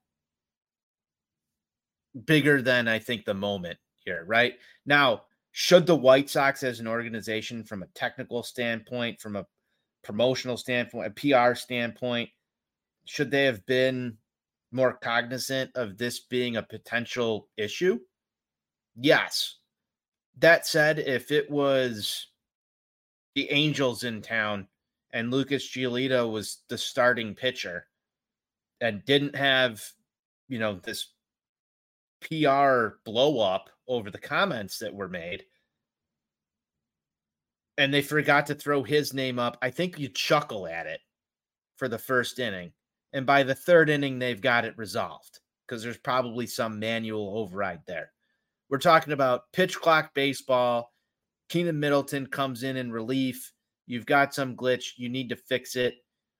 bigger than I think the moment here, right? Now, should the White Sox as an organization, from a technical standpoint, from a promotional standpoint, a PR standpoint, should they have been more cognizant of this being a potential issue? Yes. That said, if it was the Angels in town and Lucas Giolito was the starting pitcher and didn't have, you know, this PR blow up over the comments that were made and they forgot to throw his name up, I think you chuckle at it for the first inning. And by the third inning, they've got it resolved because there's probably some manual override there. We're talking about pitch clock baseball. Keynan Middleton comes in in relief. You've got some glitch. You need to fix it.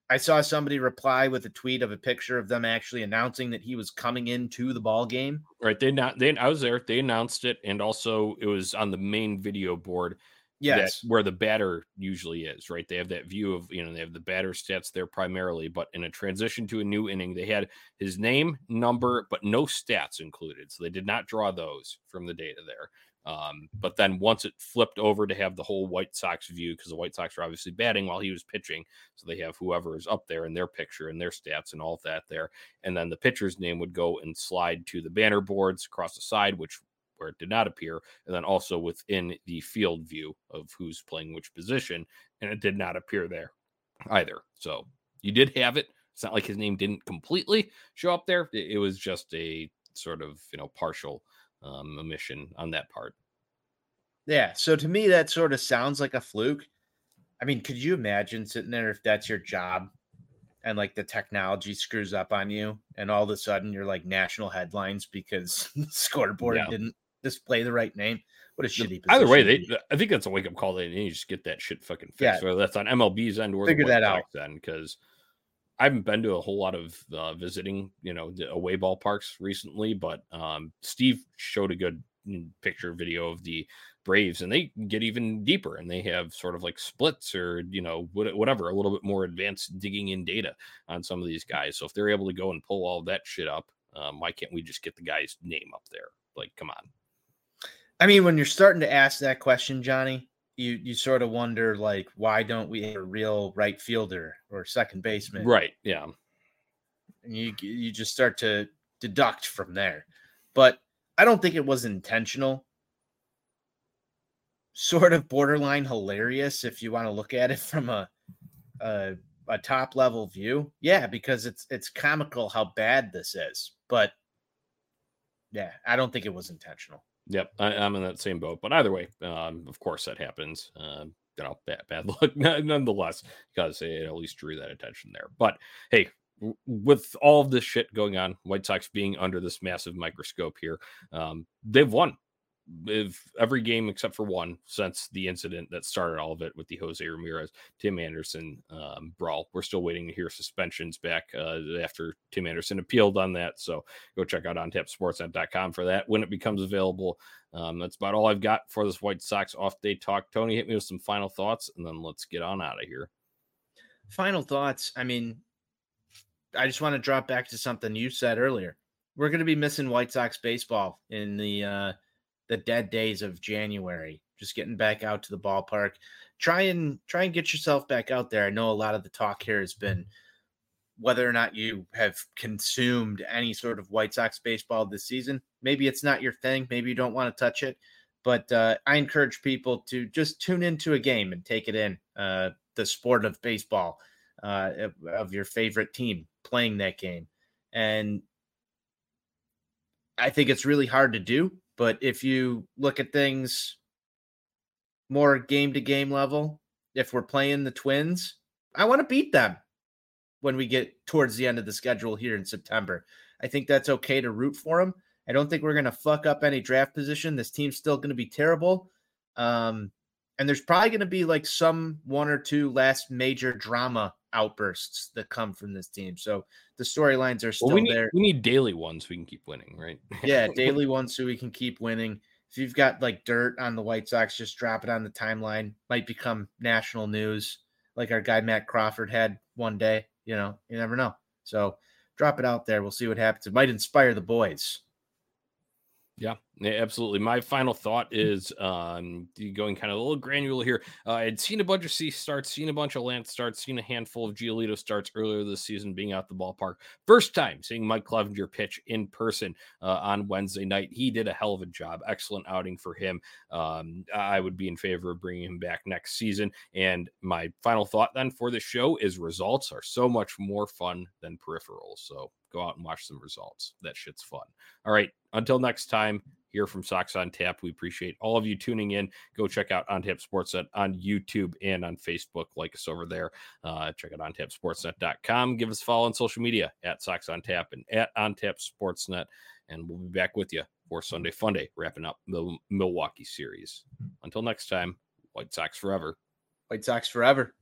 I saw somebody reply with a tweet of a picture of them actually announcing that he was coming into the ball game. Right. They not they I was there. They announced it and also it was on the main video board. Yes. where the batter usually is, right? They have that view of, you know, they have the batter stats there primarily, but in a transition to a new inning, they had his name, number, but no stats included. So they did not draw those from the data there. Um, but then once it flipped over to have the whole White Sox view, because the White Sox are obviously batting while he was pitching, so they have whoever is up there in their picture and their stats and all of that there, and then the pitcher's name would go and slide to the banner boards across the side, which where it did not appear, and then also within the field view of who's playing which position, and it did not appear there either. So you did have it. It's not like his name didn't completely show up there. It, was just a sort of you know partial um, omission on that part. Yeah. So to me, that sort of sounds like a fluke. I mean, could you imagine sitting there if that's your job and like the technology screws up on you and all of a sudden you're like national headlines because the scoreboard yeah. didn't display the right name? What a shitty position. Either way, they I think that's a wake up call. They need to just get that shit fucking fixed. Yeah. Whether that's on MLB's end or figure that out then because I haven't been to a whole lot of uh, visiting, you know, away ballparks recently, but um, Steve showed a good mm, picture video of the Braves, and they get even deeper, and they have sort of like splits or you know whatever, a little bit more advanced digging in data on some of these guys. So if they're able to go and pull all that shit up, um, why can't we just get the guy's name up there? Like, come on. I mean, when you're starting to ask that question, Johnny, you you sort of wonder like, why don't we have a real right fielder or second baseman? Right. Yeah. And you you just start to deduct from there, but I don't think it was intentional sort of borderline hilarious if you want to look at it from a, a a, top level view. Yeah, because it's it's comical how bad this is. But yeah, I don't think it was intentional. Yep, I, am in that same boat. But either way, um, of course that happens. Uh, you know, bad, bad luck nonetheless. Because it at least drew that attention there. But hey, with all of this shit going on, White Sox being under this massive microscope here, um, they've won if every game except for one since the incident that started all of it with the Jose Ramirez Tim Anderson um, brawl. We're still waiting to hear suspensions back uh, after Tim Anderson appealed on that. So go check out ontapsportsnet.com for that when it becomes available. Um, that's about all I've got for this White Sox off day talk. Tony, hit me with some final thoughts and then let's get on out of here. Final thoughts. I mean, I just want to drop back to something you said earlier. We're going to be missing White Sox baseball in the uh, the dead days of January. Just getting back out to the ballpark. Try and try and get yourself back out there. I know a lot of the talk here has been whether or not you have consumed any sort of White Sox baseball this season. Maybe it's not your thing. Maybe you don't want to touch it. But uh, I encourage people to just tune into a game and take it in. Uh, the sport of baseball, uh, of your favorite team playing that game. And I think it's really hard to do but if you look at things more game to game level, if we're playing the Twins, I want to beat them when we get towards the end of the schedule here in September. I think that's okay to root for them. I don't think we're going to fuck up any draft position. This team's still going to be terrible. Um, and there's probably going to be like some one or two last major drama outbursts that come from this team. So the storylines are still well, we need, there. We need daily ones so we can keep winning, right? yeah, daily ones so we can keep winning. If you've got like dirt on the White Sox, just drop it on the timeline. Might become national news, like our guy Matt Crawford had one day. You know, you never know. So drop it out there. We'll see what happens. It might inspire the boys. Yeah, absolutely. My final thought is um, going kind of a little granular here. Uh, I'd seen a bunch of Cease starts, seen a bunch of Lance starts, seen a handful of Giolito starts earlier this season being out the ballpark. First time seeing Mike Clevinger pitch in person uh, on Wednesday night. He did a hell of a job. Excellent outing for him. Um, I would be in favor of bringing him back next season. And my final thought then for the show is results are so much more fun than peripherals. So go out and watch some results. That shit's fun. All right. Until next time, here from Sox on Tap. We appreciate all of you tuning in. Go check out On Tap Sportsnet on YouTube and on Facebook. Like us over there. Uh, check out OnTapSportsnet.com. Give us a follow on social media at Sox on Tap and at On Tap Sportsnet. And we'll be back with you for Sunday Funday, wrapping up the Milwaukee series. Until next time, White Sox forever. White Sox forever.